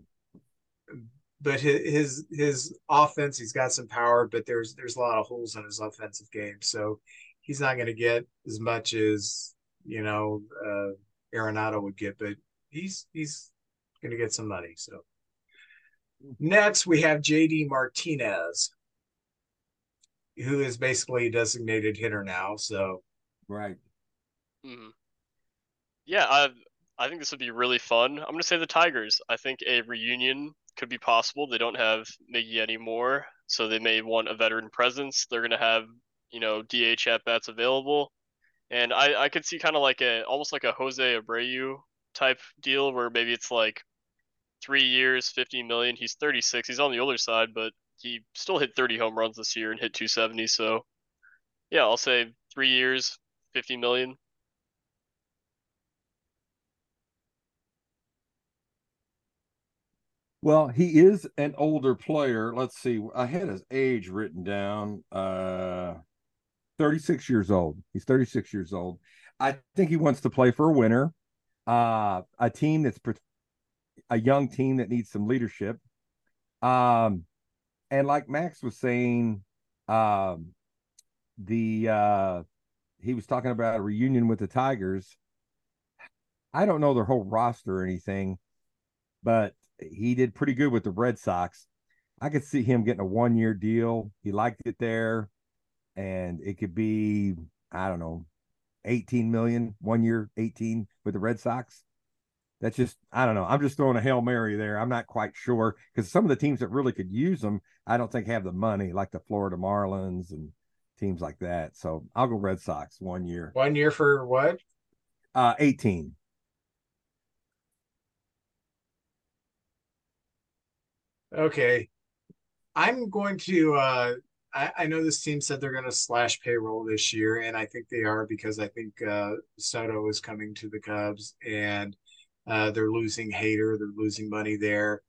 But his, his his offense, he's got some power, but there's there's a lot of holes in his offensive game. So he's not going to get as much as you know uh, Arenado would get, but he's he's going to get some money. So next we have JD Martinez, who is basically a designated hitter now. So Right. hmm Yeah, I I think this would be really fun. I'm gonna say the Tigers. I think a reunion could be possible. They don't have Miggy anymore, so they may want a veteran presence. They're gonna have, you know, DH at bats available. And I, I could see kind of like a almost like a Jose Abreu type deal where maybe it's like three years, 50 million. He's 36. He's on the older side, but he still hit 30 home runs this year and hit 270. So yeah, I'll say three years, 50 million. Well, he is an older player. Let's see. I had his age written down. Uh 36 years old. He's 36 years old. I think he wants to play for a winner. Uh a team that's pr- a young team that needs some leadership. Um and like Max was saying, um the uh he was talking about a reunion with the Tigers. I don't know their whole roster or anything, but he did pretty good with the Red Sox. I could see him getting a one year deal. He liked it there, and it could be, I don't know, 18 million, one year, 18 with the Red Sox. That's just, I don't know. I'm just throwing a Hail Mary there. I'm not quite sure because some of the teams that really could use them, I don't think have the money, like the Florida Marlins and teams like that. So I'll go Red Sox one year. one year for what? Uh, 18. Okay. I'm going to uh I, I know this team said they're gonna slash payroll this year, and I think they are because I think uh Soto is coming to the Cubs and uh they're losing Hader, they're losing money there.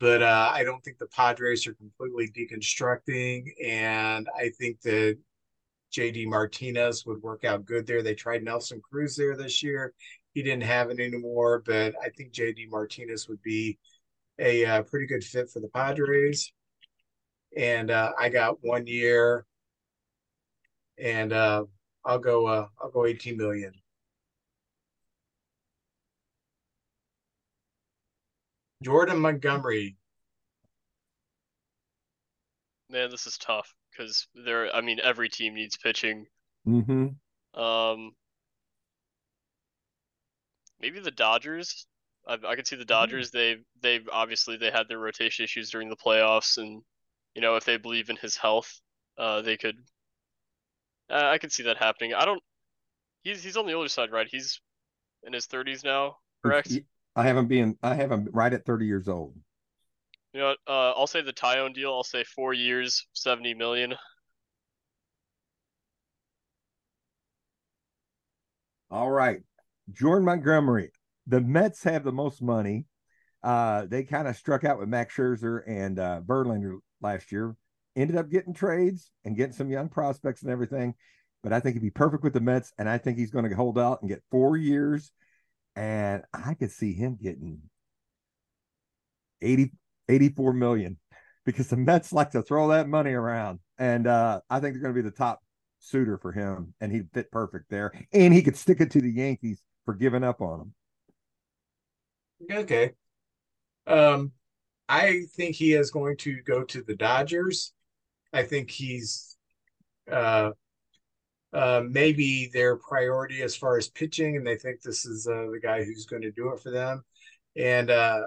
But uh I don't think the Padres are completely deconstructing, and I think that JD Martinez would work out good there. They tried Nelson Cruz there this year. He didn't have it anymore, but I think JD Martinez would be a uh, pretty good fit for the Padres. And uh, I got one year, and uh, I'll go. Uh, I'll go 18 million. Jordan Montgomery. Man, this is tough because there. I mean, every team needs pitching. Mm-hmm. Um, maybe the Dodgers. I, I could see the Dodgers. They they obviously they had their rotation issues during the playoffs, and you know if they believe in his health, uh, they could. Uh, I could see that happening. I don't. He's he's on the older side, right? He's in his thirties now, correct? I haven't been. I haven't right at thirty years old. You know, uh, I'll say the Taillon deal. I'll say four years, seventy million. All right, Jordan Montgomery. The Mets have the most money. Uh, they kind of struck out with Max Scherzer and uh, Verlander last year. Ended up getting trades and getting some young prospects and everything. But I think he'd be perfect with the Mets, and I think he's going to hold out and get four years. And I could see him getting 80, 84 million because the Mets like to throw that money around. And uh, I think they're going to be the top suitor for him, and he'd fit perfect there. And he could stick it to the Yankees for giving up on him. Okay. Um, I think he is going to go to the Dodgers. I think he's uh, uh, maybe their priority as far as pitching, and they think this is uh, the guy who's going to do it for them. And uh,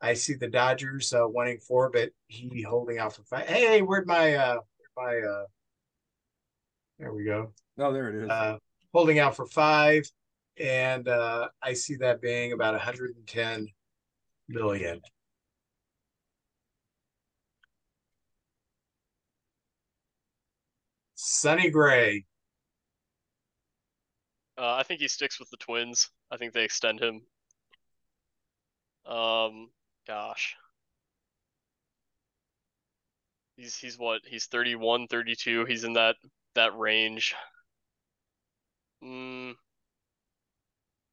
I see the Dodgers uh, wanting four, but he holding out for five. Hey, where'd my uh, where'd my uh, there we go. Oh, there it is. Uh, holding out for five, and uh, I see that being about 110 million. Sonny Gray. Uh, I think he sticks with the Twins. I think they extend him. Um, gosh. He's he's what? He's 31, 32. He's in that that range. Mm,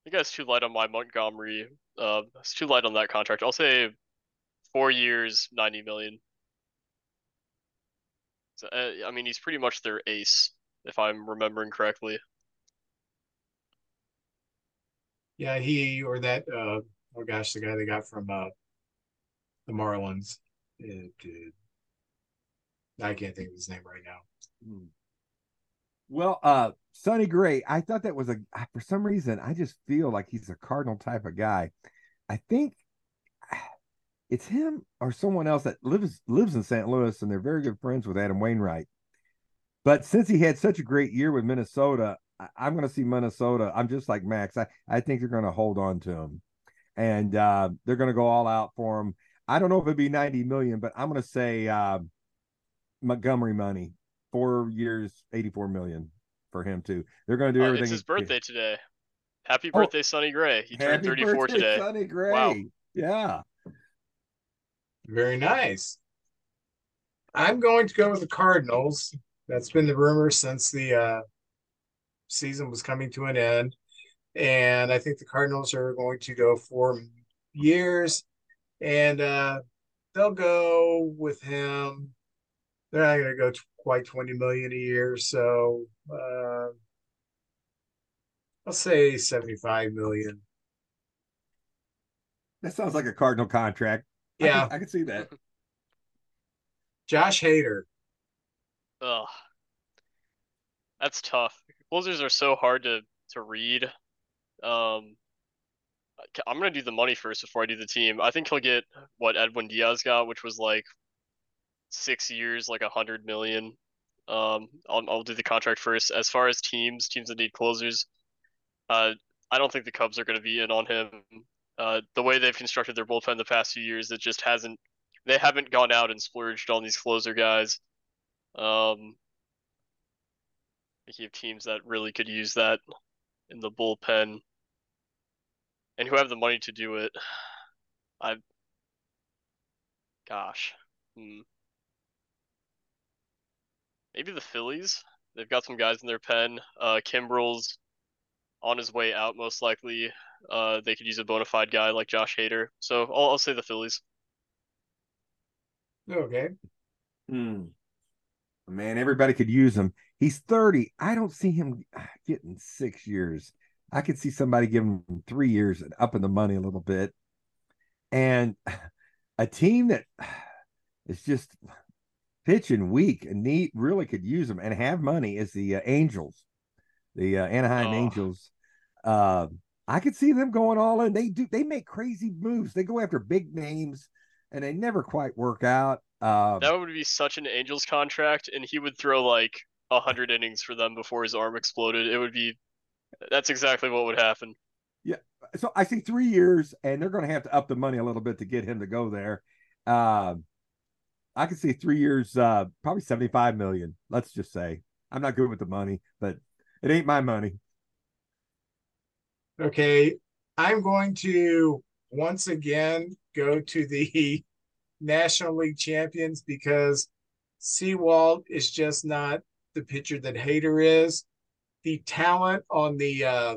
I think that's too light on my Montgomery. Uh, it's too light on that contract. I'll say four years, 90 million. So, uh, I mean, he's pretty much their ace, if I'm remembering correctly. Yeah, he or that. Uh, oh gosh, the guy they got from uh, the Marlins. It, it, I can't think of his name right now. Hmm. Well, uh, Sonny Gray, I thought that was a for some reason I just feel like he's a Cardinal type of guy. I think <sighs> it's him or someone else that lives lives in St. Louis and they're very good friends with Adam Wainwright. But since he had such a great year with Minnesota, I, am going to see Minnesota. I'm just like Max. I, I think they're going to hold on to him, and uh, they're going to go all out for him. I don't know if it'd be 90 million, but I'm going to say uh, Montgomery money, four years, 84 million for him too. They're going to do oh, everything. It's his birthday today. Happy oh, birthday, oh, Sonny Gray. He turned 34 birthday, today. Sonny Gray. Wow. Yeah. Very nice. I'm going to go with the Cardinals. That's been the rumor since the uh, season was coming to an end. And I think the Cardinals are going to go four years. And uh, they'll go with him. They're not going to go quite 20 million a year. So uh, I'll say 75 million. That sounds like a Cardinal contract. Yeah. I can, I can see that. <laughs> Josh Hader. Ugh. That's tough. Closers are so hard to, to read. Um, I'm gonna do the money first before I do the team. I think he'll get what Edwin Diaz got, which was like six years, like a hundred million. Um, I'll I'll do the contract first. As far as teams, teams that need closers, uh, I don't think the Cubs are going to be in on him. Uh, the way they've constructed their bullpen the past few years, it just hasn't. They haven't gone out and splurged on these closer guys. Um, you have teams that really could use that in the bullpen, and who have the money to do it. <sighs> I, gosh, hmm. Maybe the Phillies. They've got some guys in their pen. Uh, Kimbrel's on his way out, most likely. Uh, they could use a bona fide guy like Josh Hader. So I'll, I'll say the Phillies. Okay. Hmm. Man, everybody could use him. He's 30. I don't see him getting six years. I could see somebody giving him three years and upping the money a little bit. And a team that is just pitching weak and need really could use them and have money is the uh, Angels, the uh, Anaheim oh. Angels. Uh, I could see them going all in. They do. They make crazy moves. They go after big names, and they never quite work out. Um, that would be such an Angels contract, and he would throw like a hundred innings for them before his arm exploded. It would be. That's exactly what would happen. Yeah. So I see three years, and they're going to have to up the money a little bit to get him to go there. Uh, I could see three years, uh, probably seventy-five million. Let's just say I'm not good with the money, but it ain't my money. Okay, I'm going to once again go to the <laughs> National League champions because Sewald is just not the pitcher that Hader is. The talent on the uh,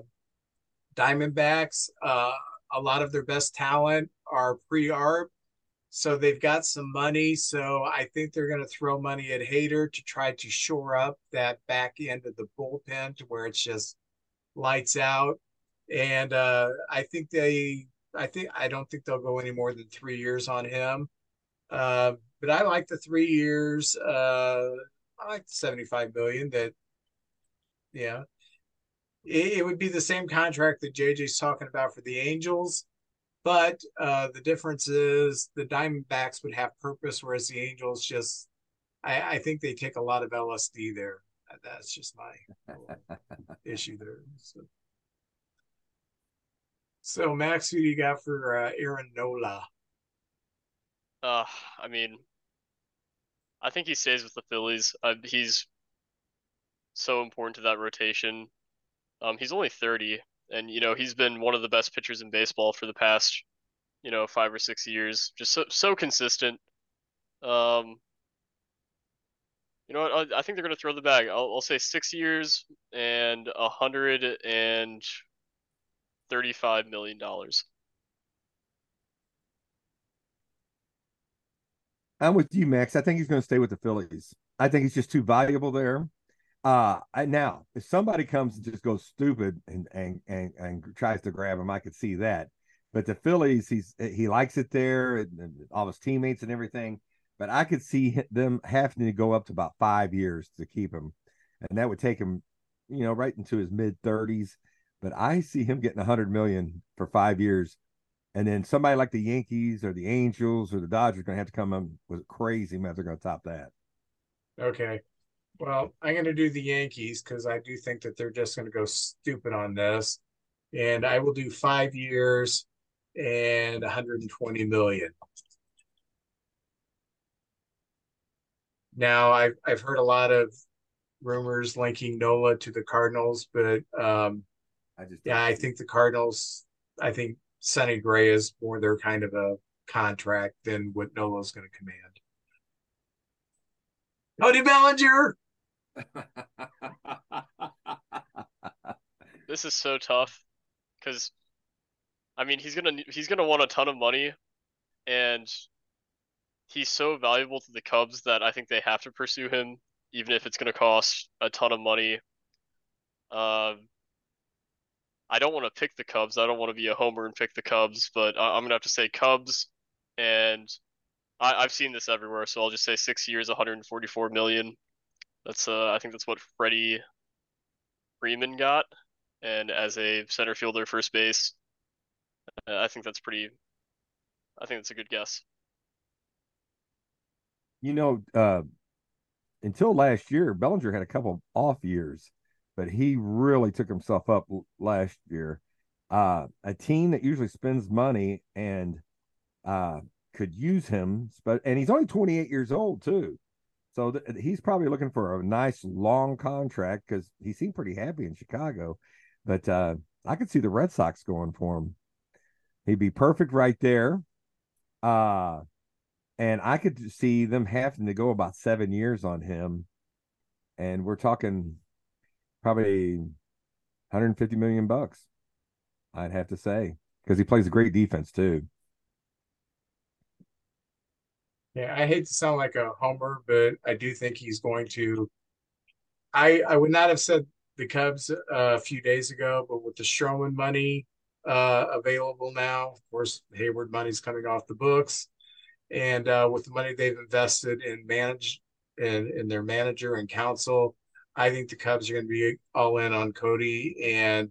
Diamondbacks, uh, a lot of their best talent are pre-arb, so they've got some money. So I think they're going to throw money at Hader to try to shore up that back end of the bullpen to where it's just lights out and uh, I think they, I think I don't think they'll go any more than three years on him. Uh, but I like the three years. Uh, I like the seventy-five million. That, yeah, it, it, would be the same contract that JJ's talking about for the Angels, but uh, the difference is the Diamondbacks would have purpose, whereas the Angels just, I, I think they take a lot of LSD there. That's just my <laughs> issue there. So. So, Max, who do you got for uh, Aaron Nola? Uh, I mean, I think he stays with the Phillies. Uh, he's so important to that rotation. Um, he's only 30, and you know he's been one of the best pitchers in baseball for the past, you know, five or six years. Just so so consistent. Um, you know what? I, think they're going to throw the bag. I'll, I'll say six years and a hundred and $35 million. I'm with you, Max. I think he's going to stay with the Phillies. I think he's just too valuable there. Uh, I, now, if somebody comes and just goes stupid and, and and and tries to grab him, I could see that. But the Phillies, he's he likes it there, and, and all his teammates and everything. But I could see them having to go up to about five years to keep him, and that would take him, you know, right into his mid thirties but I see him getting a hundred million for five years, and then somebody like the Yankees or the Angels or the Dodgers going to have to come in with crazy amount. They're going to top that. Okay, well, I'm going to do the Yankees because I do think that they're just going to go stupid on this, and I will do five years and 120 million. Now, I've I've heard a lot of rumors linking Nola to the Cardinals, but um, I just yeah, I think the Cardinals. I think Sonny Gray is more their kind of a contract than what Nola's going to command. Cody Bellinger. This is so tough because, I mean, he's gonna he's gonna want a ton of money, and he's so valuable to the Cubs that I think they have to pursue him, even if it's gonna cost a ton of money. Um, I don't want to pick the Cubs. I don't want to be a homer and pick the Cubs, but I, am gonna have to say Cubs, and I- I, have seen this everywhere, so I'll just say six years, 144 million. That's uh, I think that's what Freddie Freeman got, and as a center fielder, first base, uh, I think that's pretty. I think that's a good guess. You know, uh, until last year, Bellinger had a couple off years but he really took himself up last year. Uh, a team that usually spends money and uh, could use him, but and he's only 28 years old too, so th- he's probably looking for a nice long contract because he seemed pretty happy in Chicago. But uh, I could see the Red Sox going for him. He'd be perfect right there. Uh, and I could see them having to go about seven years on him. And we're talking probably 150 million bucks. I'd have to say because he plays a great defense too. Yeah, I hate to sound like a homer, but I do think he's going to. I I would not have said the Cubs uh, a few days ago, but with the Stroman money uh, available now, of course, Heyward money's coming off the books, and uh, with the money they've invested in manage in in their manager and Counsell, I think the Cubs are going to be all in on Cody, and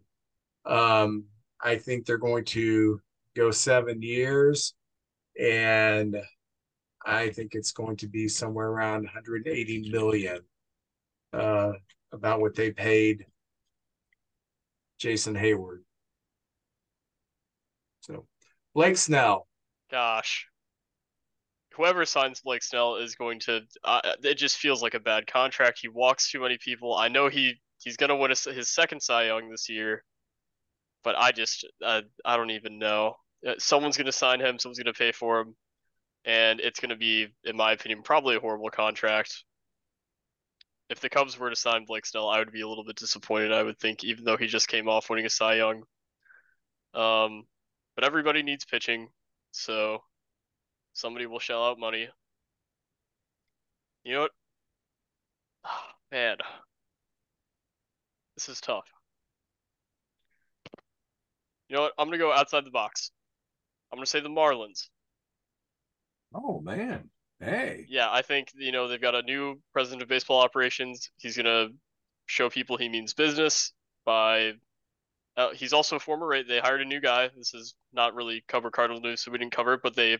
um, I think they're going to go seven years, and I think it's going to be somewhere around 180 million, uh, about what they paid Jason Heyward. So, Blake Snell. Gosh, whoever signs Blake Snell is going to. Uh, it just feels like a bad contract. He walks too many people. I know he he's gonna win a, his second Cy Young this year, but I just I don't even know. Uh, someone's gonna sign him. Someone's gonna pay for him, and it's gonna be, in my opinion, probably a horrible contract. If the Cubs were to sign Blake Snell, I would be a little bit disappointed. I would think, even though he just came off winning a Cy Young. Um, but everybody needs pitching, so somebody will shell out money. You know what? Oh, <sighs> man, this is tough. You know what? I'm gonna go outside the box. I'm gonna say the Marlins. Oh man. Hey. Yeah, I think you know they've got a new president of baseball operations. He's gonna show people he means business by. Uh, he's also a former. They hired a new guy. This is not really cover Cardinal news, so we didn't cover it. But they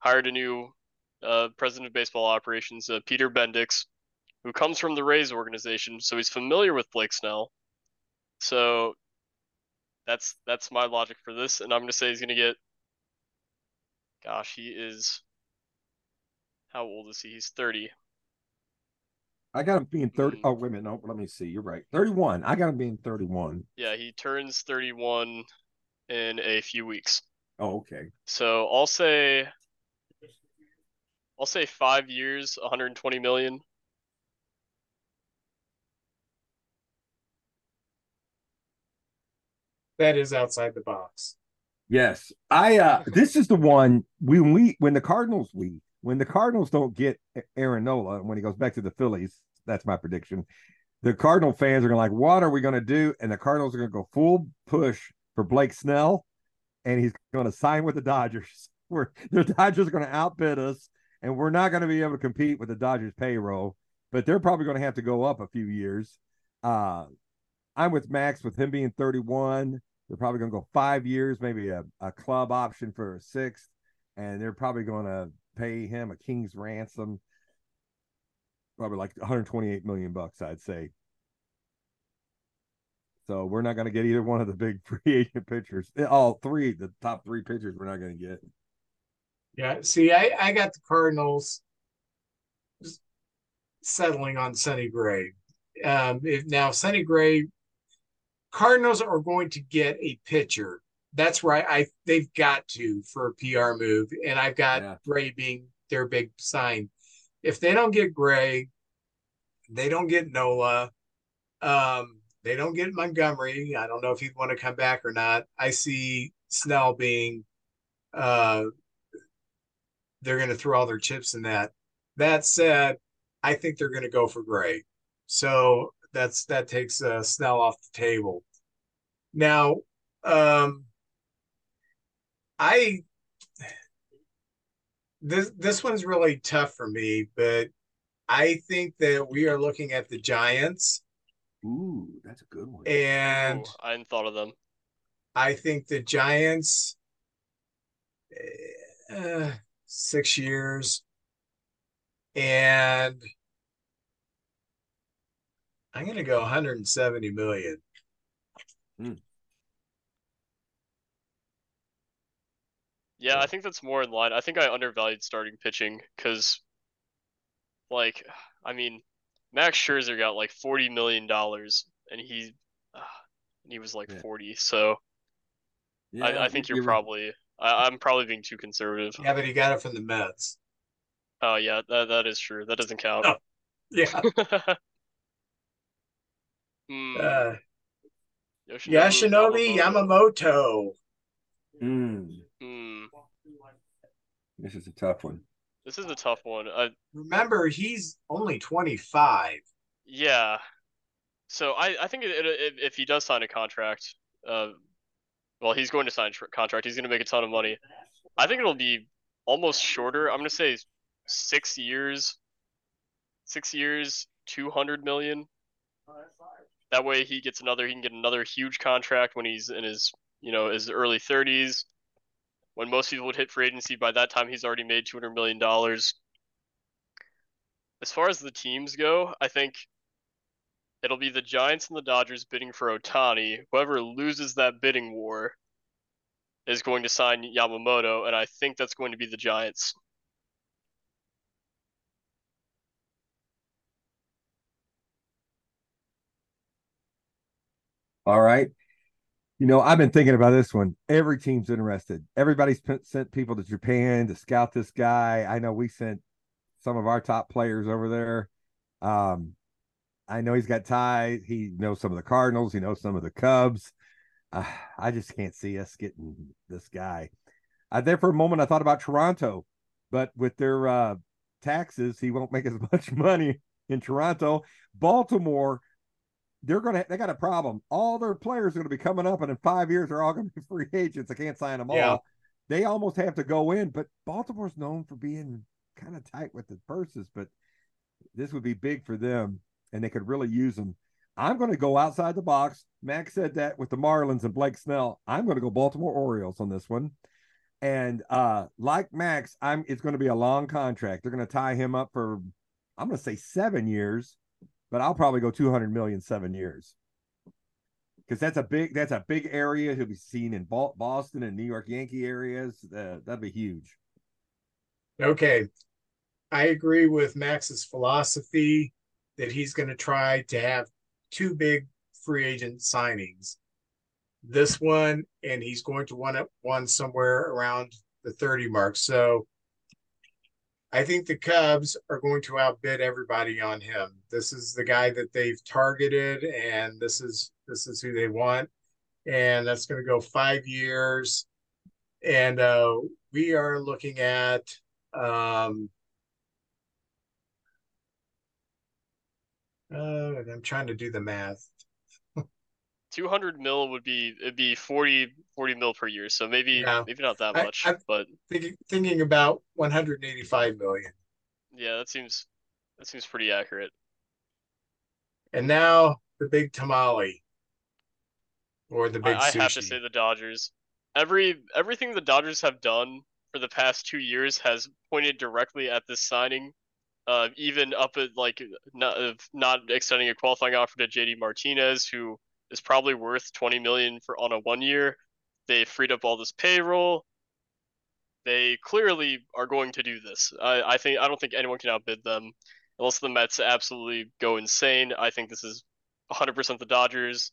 hired a new uh, president of baseball operations, uh, Peter Bendix, who comes from the Rays organization, so he's familiar with Blake Snell. So that's that's my logic for this, and I'm gonna say he's gonna get. Gosh, he is. How old is he? He's 30. I got him being 30. Mm. Oh, wait a minute. No, let me see. You're right. 31. I got him being 31. Yeah, he turns 31 in a few weeks. Oh, okay. So I'll say I'll say five years, 120 million. That is outside the box. Yes. I uh this is the one when we when the Cardinals we when the Cardinals don't get Aaron Nola when he goes back to the Phillies, that's my prediction. The Cardinal fans are gonna like, what are we gonna do? And the Cardinals are gonna go full push for Blake Snell, and he's gonna sign with the Dodgers. <laughs> The Dodgers are gonna outbid us, and we're not gonna be able to compete with the Dodgers payroll, but they're probably gonna have to go up a few years. Uh I'm with Max with him being 31. They're probably going to go five years, maybe a, a club option for a sixth, and they're probably going to pay him a king's ransom, probably like 128 million bucks, I'd say. So we're not going to get either one of the big <laughs> free agent pitchers. All three, the top three pitchers, we're not going to get. Yeah. See, I, I got the Cardinals settling on Sonny Gray. Um, if now Sonny Gray Cardinals are going to get a pitcher. That's right. I they've got to for a PR move, and I've got yeah. Gray being their big sign. If they don't get Gray, they don't get Nola. Um, they don't get Montgomery. I don't know if he'd want to come back or not. I see Snell being uh they're going to throw all their chips in that. That said, I think they're going to go for Gray. So that's that takes uh, Snell off the table. Now, um, I this this one's really tough for me, but I think that we are looking at the Giants. Ooh, that's a good one. And Ooh, I hadn't thought of them. I think the Giants, uh, six years, and I'm going to go 170 million. Hmm. Yeah, I think that's more in line. I think I undervalued starting pitching because, like, I mean, Max Scherzer got like forty million dollars, and he, uh, he was like yeah. forty. So, yeah, I, I, think you're, you're probably. I, am probably being too conservative. Yeah, but he got it from the Mets. Oh yeah, that that is true. That doesn't count. Oh, yeah. <laughs> Hmm. Uh, Yoshinobu, Yamamoto. Mm. Mm. This is a tough one. This is a tough one. Uh, Remember, he's only 25. Yeah. So I, I think it, it, if he does sign a contract, uh, well, he's going to sign a contract. He's going to make a ton of money. I think it'll be almost shorter. I'm going to say six years. Six years, 200 million. That way he gets another he can get another huge contract when he's in his you know, his early 30s. When most people would hit free agency, by that time he's already made $200 million. As far as the teams go, I think it'll be the Giants and the Dodgers bidding for Ohtani. Whoever loses that bidding war is going to sign Yamamoto, and I think that's going to be the Giants. All right. You know, I've been thinking about this one. Every team's interested. Everybody's sent people to Japan to scout this guy. I know we sent some of our top players over there. Um, I know he's got ties. He knows some of the Cardinals. He knows some of the Cubs. Uh, I just can't see us getting this guy. There for a moment I thought about Toronto, but with their uh, taxes, he won't make as <laughs> much money in Toronto. Baltimore, they're gonna they got a problem. All their players are gonna be coming up, and in five years they're all gonna be <laughs> free agents. I can't sign them yeah. all. They almost have to go in, but Baltimore's known for being kind of tight with the purses, but this would be big for them, and they could really use them. I'm going to go outside the box. Max said that with the Marlins and Blake Snell. I'm going to go Baltimore Orioles on this one. And uh like Max, I'm it's going to be a long contract. They're going to tie him up for I'm going to say 7 years, but I'll probably go 200 million seven years. Cuz that's a big that's a big area he'll be seen in Boston and New York Yankee areas. Uh, that'd be huge. Okay. I agree with Max's philosophy that he's going to try to have two big free agent signings. This one, and he's going to want one somewhere around the 30 mark. So I think the Cubs are going to outbid everybody on him. This is the guy that they've targeted, and this is this is who they want. And that's going to go five years. And uh, we are looking at um, Uh, I'm trying to do the math. 200 mil would be it'd be 40 40 mil per year. So maybe yeah. maybe not that much I, but thinking thinking about 185 million. Yeah that seems that seems pretty accurate. And now the big tamale or the big I, I have to say the dodgers. Every everything the dodgers have done for the past two years has pointed directly at this signing uh, even up at like not, not extending a qualifying offer to JD Martinez, who is probably worth 20 million for on a one year. They freed up all this payroll. They clearly are going to do this. I, I think I don't think anyone can outbid them unless the Mets absolutely go insane. I think this is 100% the Dodgers.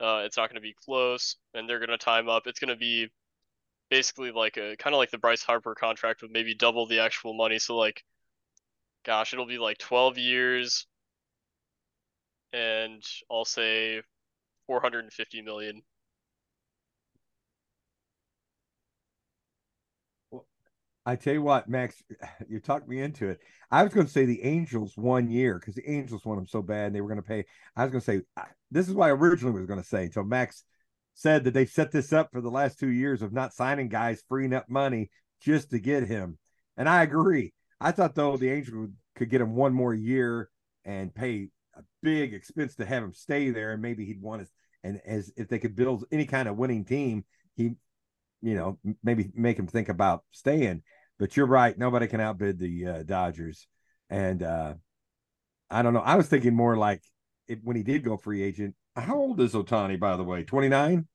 Uh, it's not going to be close, and they're going to time up. It's going to be basically like a kind of like the Bryce Harper contract with maybe double the actual money. So like gosh, it'll be like 12 years and I'll say 450 million. Well, I tell you what, Max, <laughs> you talked me into it. I was going to say the Angels one year because the Angels want them so bad and they were going to pay. I was going to say this is what I originally was going to say. So Max said that they've set this up for the last two years of not signing guys, freeing up money just to get him. And I agree. I thought though the Angels could get him one more year and pay a big expense to have him stay there, and maybe he'd want to. And as if they could build any kind of winning team, he, you know, maybe make him think about staying. But you're right, nobody can outbid the uh, Dodgers, and uh, I don't know. I was thinking more like it, when he did go free agent. How old is Ohtani, by the way? Twenty nine.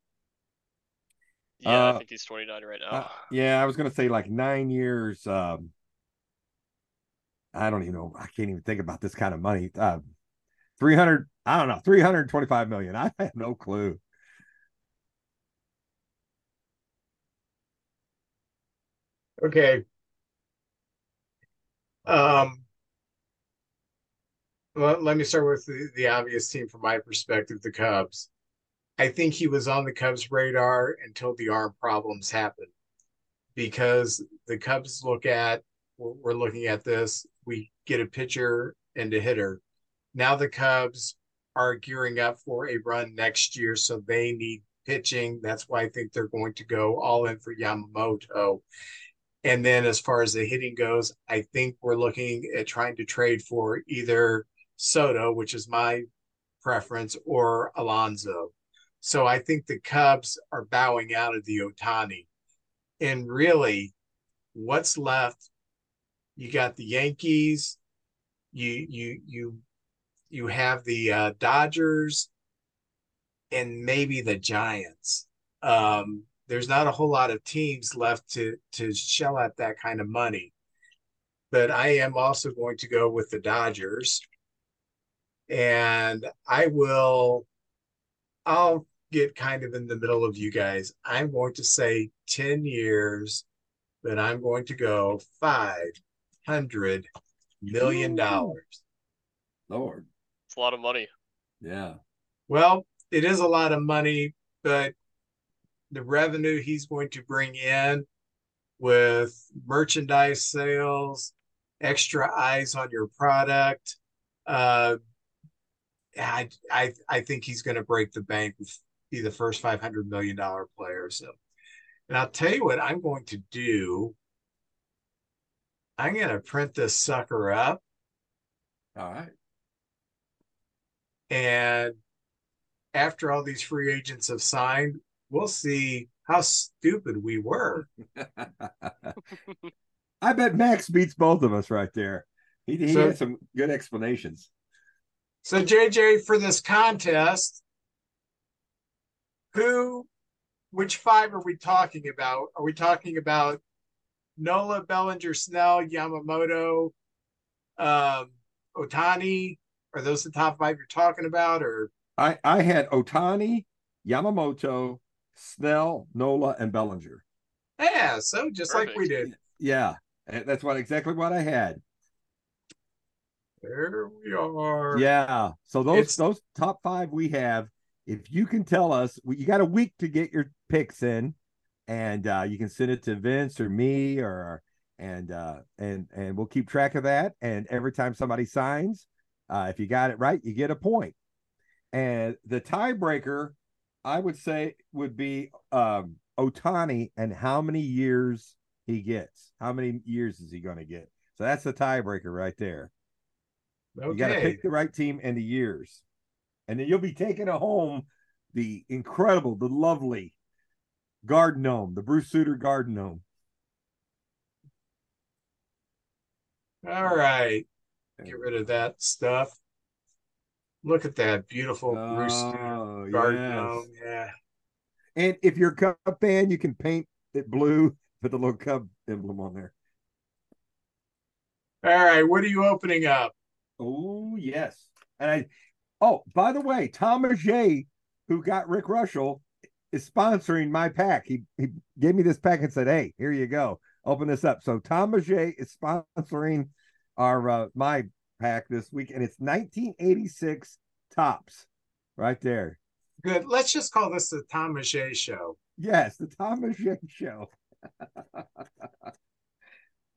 Yeah, uh, I think he's 29 right now. Uh, yeah, I was gonna say like nine years. Um, I don't even know. I can't even think about this kind of money. Uh, 300, I don't know, 325 million. <laughs> I have no clue. Okay. Um, well, let me start with the, the obvious team from my perspective, the Cubs. I think he was on the Cubs' radar until the arm problems happened because the Cubs look at, we're looking at this we get a pitcher and a hitter. Now the Cubs are gearing up for a run next year, so they need pitching. That's why I think they're going to go all in for Yamamoto. And then as far as the hitting goes, I think we're looking at trying to trade for either Soto, which is my preference, or Alonso. So I think the Cubs are bowing out of the Ohtani. And really, what's left? You got the Yankees. You you you you have the uh, Dodgers, and maybe the Giants. Um, there's not a whole lot of teams left to to shell out that kind of money. But I am also going to go with the Dodgers. And I will I'll get kind of in the middle of you guys. I'm going to say 10 years, but I'm going to go 500 million dollars. Lord. It's a lot of money. Yeah. Well, it is a lot of money, but the revenue he's going to bring in with merchandise sales, extra eyes on your product, uh, I I I think he's going to break the bank be the first five hundred million dollar player. So, and I'll tell you what I'm going to do. I'm going to print this sucker up. All right. And after all these free agents have signed, we'll see how stupid we were. <laughs> I bet Max beats both of us right there. He, he so, had some good explanations. So, JJ, for this contest, who, which five are we talking about? Are we talking about Nola, Bellinger, Snell, Yamamoto, um, Ohtani? Are those the top five you're talking about? Or I, I had Ohtani, Yamamoto, Snell, Nola, and Bellinger. Yeah, so just Perfect. like we did. Yeah, that's what exactly what I had. There we are. Yeah. So those it's, those top five we have if you can tell us, you got a week to get your picks in, and uh, you can send it to Vince or me or and uh, and and we'll keep track of that. And every time somebody signs, uh, if you got it right, you get a point. And the tiebreaker, I would say, would be um, Ohtani and how many years he gets. How many years is he going to get? So that's the tiebreaker right there. Okay. You got to pick the right team and the years and then you'll be taking home the incredible, the lovely garden gnome, the Bruce Sutter garden gnome. All right, get rid of that stuff. Look at that beautiful Bruce oh, garden yes. Yeah. And if you're a Cub fan, you can paint it blue, put the little Cub emblem on there. All right, what are you opening up? Oh yes, and I Oh, by the way, Thomas J, who got Rick Reuschel, is sponsoring my pack. He he gave me this pack and said, "Hey, here you go. Open this up." So Thomas J is sponsoring our uh, my pack this week, and it's 1986 Topps, right there. Good. Let's just call this the Tom J show. Yes, the Tom J show. <laughs>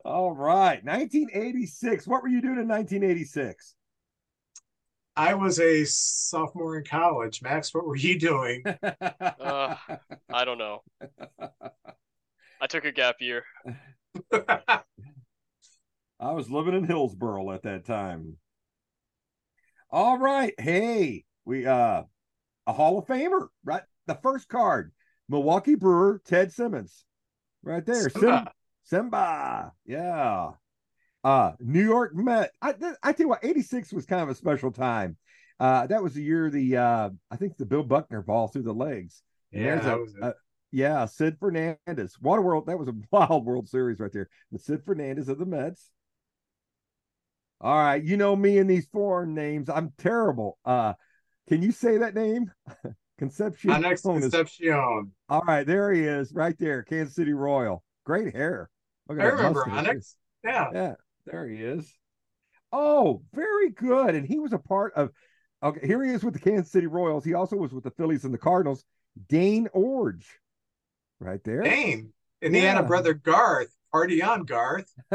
All right, 1986. What were you doing in 1986? I was a sophomore in college. Max, what were you doing? <laughs> uh, I don't know. I took a gap year. <laughs> I was living in Hillsboro at that time. All right. Hey, we uh a Hall of Famer, right? The first card. Milwaukee Brewer, Ted Simmons. Right there. Simba. Simba. Yeah. Uh, New York Met. I, I tell you what, 86 was kind of a special time. Uh, that was the year the uh, I think the Bill Buckner ball through the legs. yeah, that a, was a, yeah, Sid Fernandez. Waterworld, that was a <laughs> wild World Series right there. The Sid Fernandez of the Mets. All right, you know me and these foreign names. I'm terrible. Uh, can you say that name? <laughs> Concepcion. My next Concepcion. All right, there he is, right there, Kansas City Royal. Great hair. Look at I remember Onix. Yeah. Yeah. There he is. Oh, very good. And he was a part of. Okay, here he is with the Kansas City Royals. He also was with the Phillies and the Cardinals. Dane Iorg, right there. Dane, and yeah. he had a brother Garth. Party on, Garth. <laughs>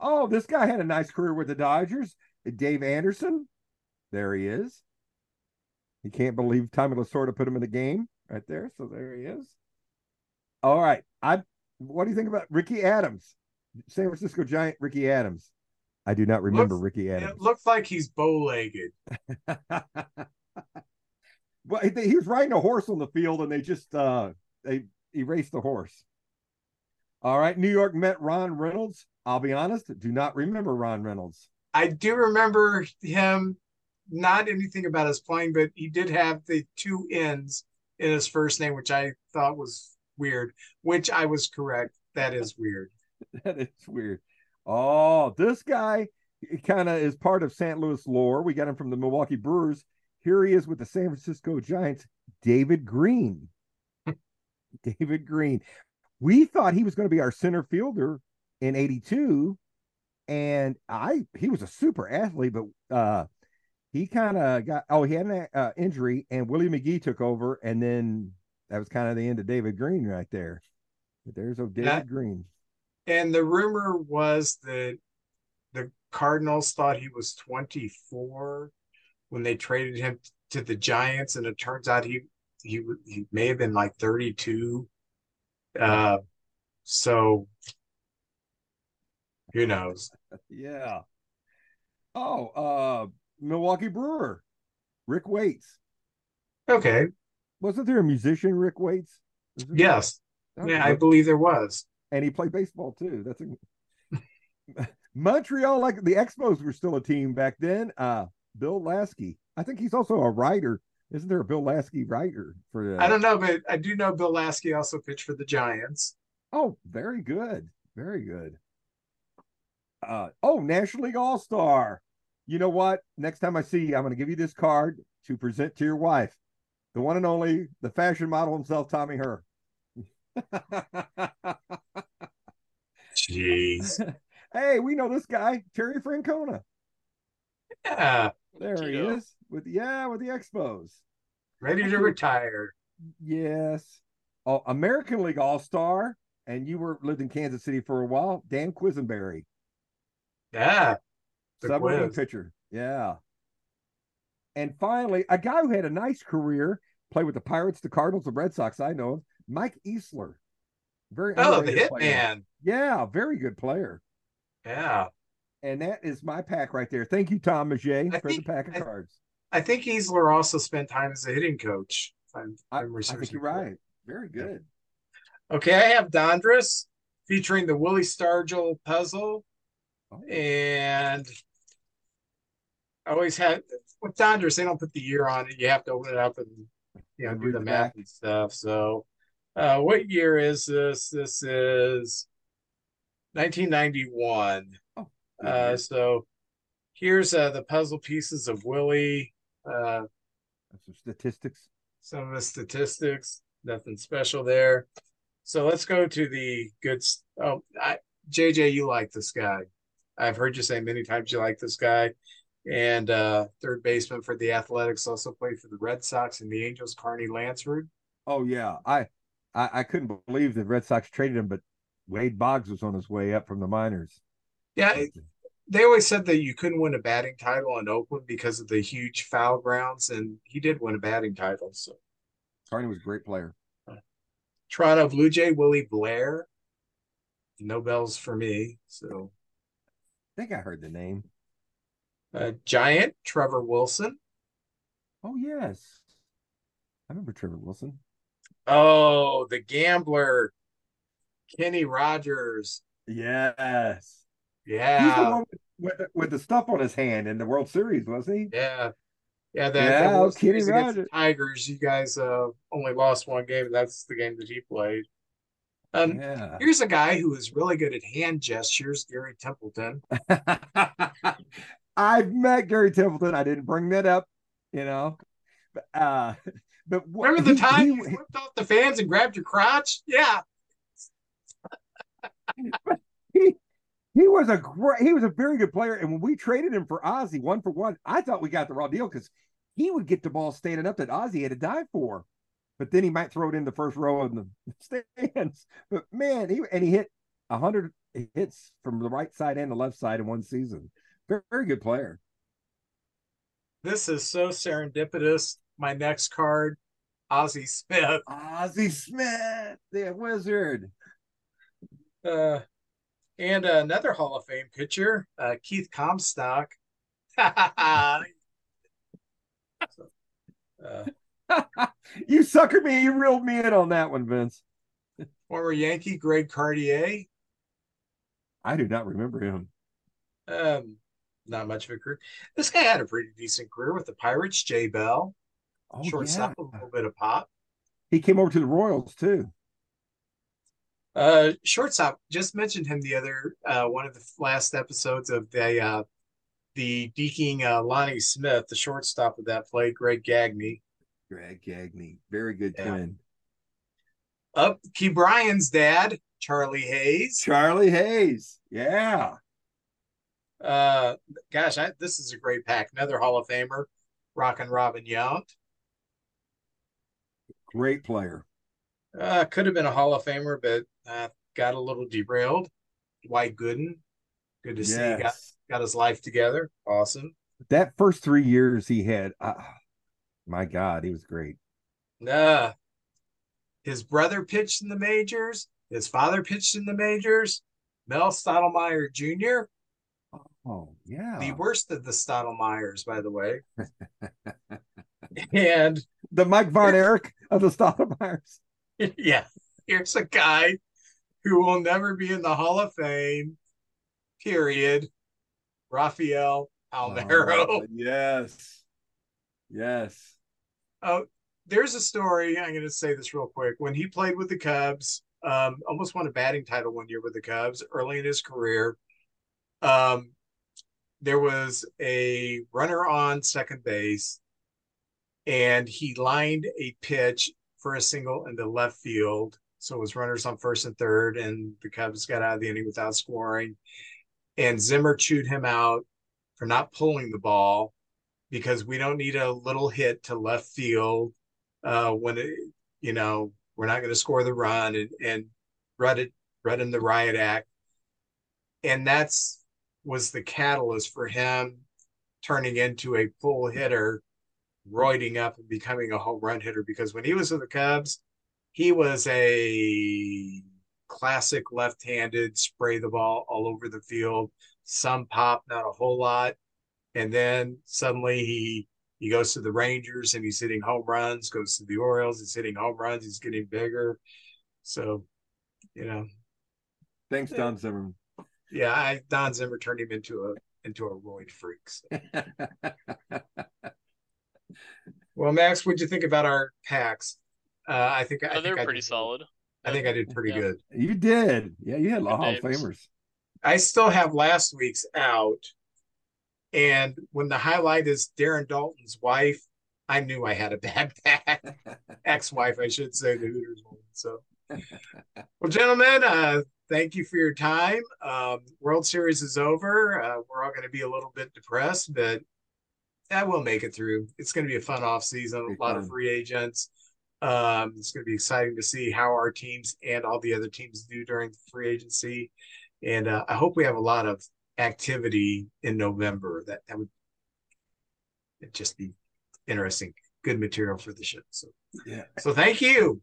oh, this guy had a nice career with the Dodgers. Dave Anderson, there he is. He can't believe Tommy Lasorda put him in the game right there. So there he is. All right, I. What do you think about Ricky Adams? San Francisco Giant Ricky Adams. I do not remember looks, Ricky Adams. It looks like he's bow legged. <laughs> well, he, he was riding a horse on the field, and they just uh they erased the horse. All right, New York Met Ronn Reynolds. I'll be honest, do not remember Ronn Reynolds. I do remember him. Not anything about his playing, but he did have the two N's in his first name, which I thought was weird. Which I was correct. That is weird. <laughs> that is weird. Oh, this guy kind of is part of St. Louis lore. We got him from the Milwaukee Brewers. Here he is with the San Francisco Giants, David Green. <laughs> David Green. We thought he was going to be our center fielder in 82 and I he was a super athlete but uh he kind of got oh he had an uh, injury and Willie McGee took over and then that was kind of the end of David Green right there. But there's a David yeah. Green. And the rumor was that the Cardinals thought he was 24 when they traded him to the Giants, and it turns out he he he may have been like 32. Uh, so who knows? yeah. Oh, uh, Milwaukee Brewer, Rick Waits. Okay. Wasn't there a musician, Rick Waits? Yes. Yeah, I believe there was. And he played baseball too. That's a <laughs> Montreal, like the Expos were still a team back then. Uh, Bill Laskey. I think he's also a writer. Isn't there a Bill Laskey writer for the... I don't know, but I do know Bill Laskey also pitched for the Giants. Oh, very good. Very good. Uh, oh, National League All Star. You know what? Next time I see you, I'm going to give you this card to present to your wife, the one and only, the fashion model himself, Tommy Herr. Jeez. <laughs> hey, we know this guy, Terry Francona. Yeah. There he is. With yeah, with the Expos. Ready to retire. Yes. Oh, American League All Star. And you were lived in Kansas City for a while. Dan Quisenberry. Yeah. Submarine pitcher. Yeah. And finally, a guy who had a nice career, played with the Pirates, the Cardinals, the Red Sox, I know, of Mike Easler. Very Oh, the hitman. Yeah, very good player. Yeah. And that is my pack right there. Thank you, Tom Majay, for the <laughs> pack of I, cards. I think Easler also spent time as a hitting coach. I'm, I'm I, I think you're right. Very good. Okay, I have Donruss featuring the Willie Stargell puzzle Oh. And I always had with Dodgers, they don't put the year on it. You have to open it up and you know do the math and stuff. So, uh, what year is this? This is 1991. Oh, uh, so here's uh, the puzzle pieces of Willie. Uh, some statistics. Some of the statistics. Nothing special there. So let's go to the good. Oh, I, JJ, you like this guy. I've heard you say many times you like this guy. And uh, third baseman for the Athletics, also played for the Red Sox and the Angels, Carney Lansford. Oh yeah, I, I, I couldn't believe the Red Sox traded him, but Wade Boggs was on his way up from the minors. Yeah, they always said that you couldn't win a batting title in Oakland because of the huge foul grounds, and he did win a batting title. So Carney was a great player. Toronto Blue Jay Willie Blair. No bells for me. So I think I heard the name. Uh, Giant Trevor Wilson. Oh yes, I remember Trevor Wilson. Oh, the gambler, Kenny Rogers. Yes. Yeah. He's the one with, with, with, the stuff on his hand in the World Series, wasn't he? Yeah. Yeah, that, yeah, that was Kenny Rogers. Tigers. You guys uh, only lost one game. That's the game that he played. Um, yeah. Here's a guy who is really good at hand gestures, Gary Templeton. <laughs> I've met Gary Templeton. I didn't bring that up, you know. But, uh, but remember the he, time he, you flipped off the fans and grabbed your crotch? Yeah. <laughs> he he was a great, he was a very good player. And when we traded him for Ozzie, one for one, I thought we got the raw deal because he would get the ball standing up that Ozzie had to die for but then he might throw it in the first row of the <laughs> stands. But man, he and he hit hundred hits from the right side and the left side in one season. Very, very good player. This is so serendipitous. My next card, Ozzie Smith. Ozzie Smith, the wizard. Uh, and another Hall of Fame pitcher, uh, Keith Comstock. so, <laughs> uh, <laughs> you suckered me. You reeled me in on that one, Vince. Former Yankee Greg Cadaret. I do not remember him. Um, not much of a career. This guy had a pretty decent career with the Pirates. Jay Bell, Oh, shortstop, yeah. a little bit of pop. He came over to the Royals too. Uh, shortstop. Just mentioned him the other uh, one of the last episodes of the uh, the deking uh, Lonnie Smith, the shortstop of that play, Greg Gagne. Greg Gagne, very good Yeah. twin. Up, Ke'Bryan's dad, Charlie Hayes. Charlie Hayes. Yeah. Uh, gosh, I, this is a great pack. Another Hall of Famer, Rockin' Robin Yount. Great player. Uh, could have been a Hall of Famer, but uh, got a little derailed. Dwight Gooden, good to see. Got got his life together. Awesome. That first three years he had, uh, my God, he was great. Nah. His brother pitched in the majors. His father pitched in the majors. Mel Stottlemyre Jr., Oh, yeah. the worst of the Stottlemyres, by the way. <laughs> and The Mike Von Erich of the Stottlemyre's. <laughs> yeah, here's a guy who will never be in the Hall of Fame, period. Rafael Palmeiro. Oh, yes. Yes. Oh, there's a story. I'm going to say this real quick. When he played with the Cubs, um, almost won a batting title one year with the Cubs early in his career. Um, there was a runner on second base, and he lined a pitch for a single in the left field. So it was runners on first and third, and the Cubs got out of the inning without scoring. And Zimmer chewed him out for not pulling the ball because we don't need a little hit to left field uh, when it, you know we're not going to score the run and and read it read him the riot act, and that's was the catalyst for him turning into a full hitter, roiding up and becoming a home run hitter. Because when he was with the Cubs, he was a classic left-handed spray the ball all over the field, some pop, not a whole lot, and then suddenly he he goes to the Rangers and he's hitting home runs, goes to the Orioles, he's hitting home runs, he's getting bigger. So, you know, Thanks, Don Zimmerman. yeah, I Don Zimmer turned him into a into a roid freak. So. <laughs> Well, Max, what'd you think about our packs? Uh, I think I Oh, think they're I pretty did- solid. I think I did pretty Yeah. good. you did. Yeah, you had a lot of Hall of. Famers. I still have last week's out, and when the highlight is Darren Daulton's wife, I knew I had a bad <laughs> pack. <laughs> Ex-wife, I should say, the Hooters one. So, well, gentlemen, uh, thank you for your time. Um, World Series is over. Uh, we're all going to be a little bit depressed, but yeah, we'll make it through. It's going to be a fun off season. A lot fun. of free agents. Um, it's going to be exciting to see how our teams and all the other teams do during the free agency. And uh, I hope we have a lot of activity in November. That that would just be interesting, good material for the show. So, Yeah. so thank you.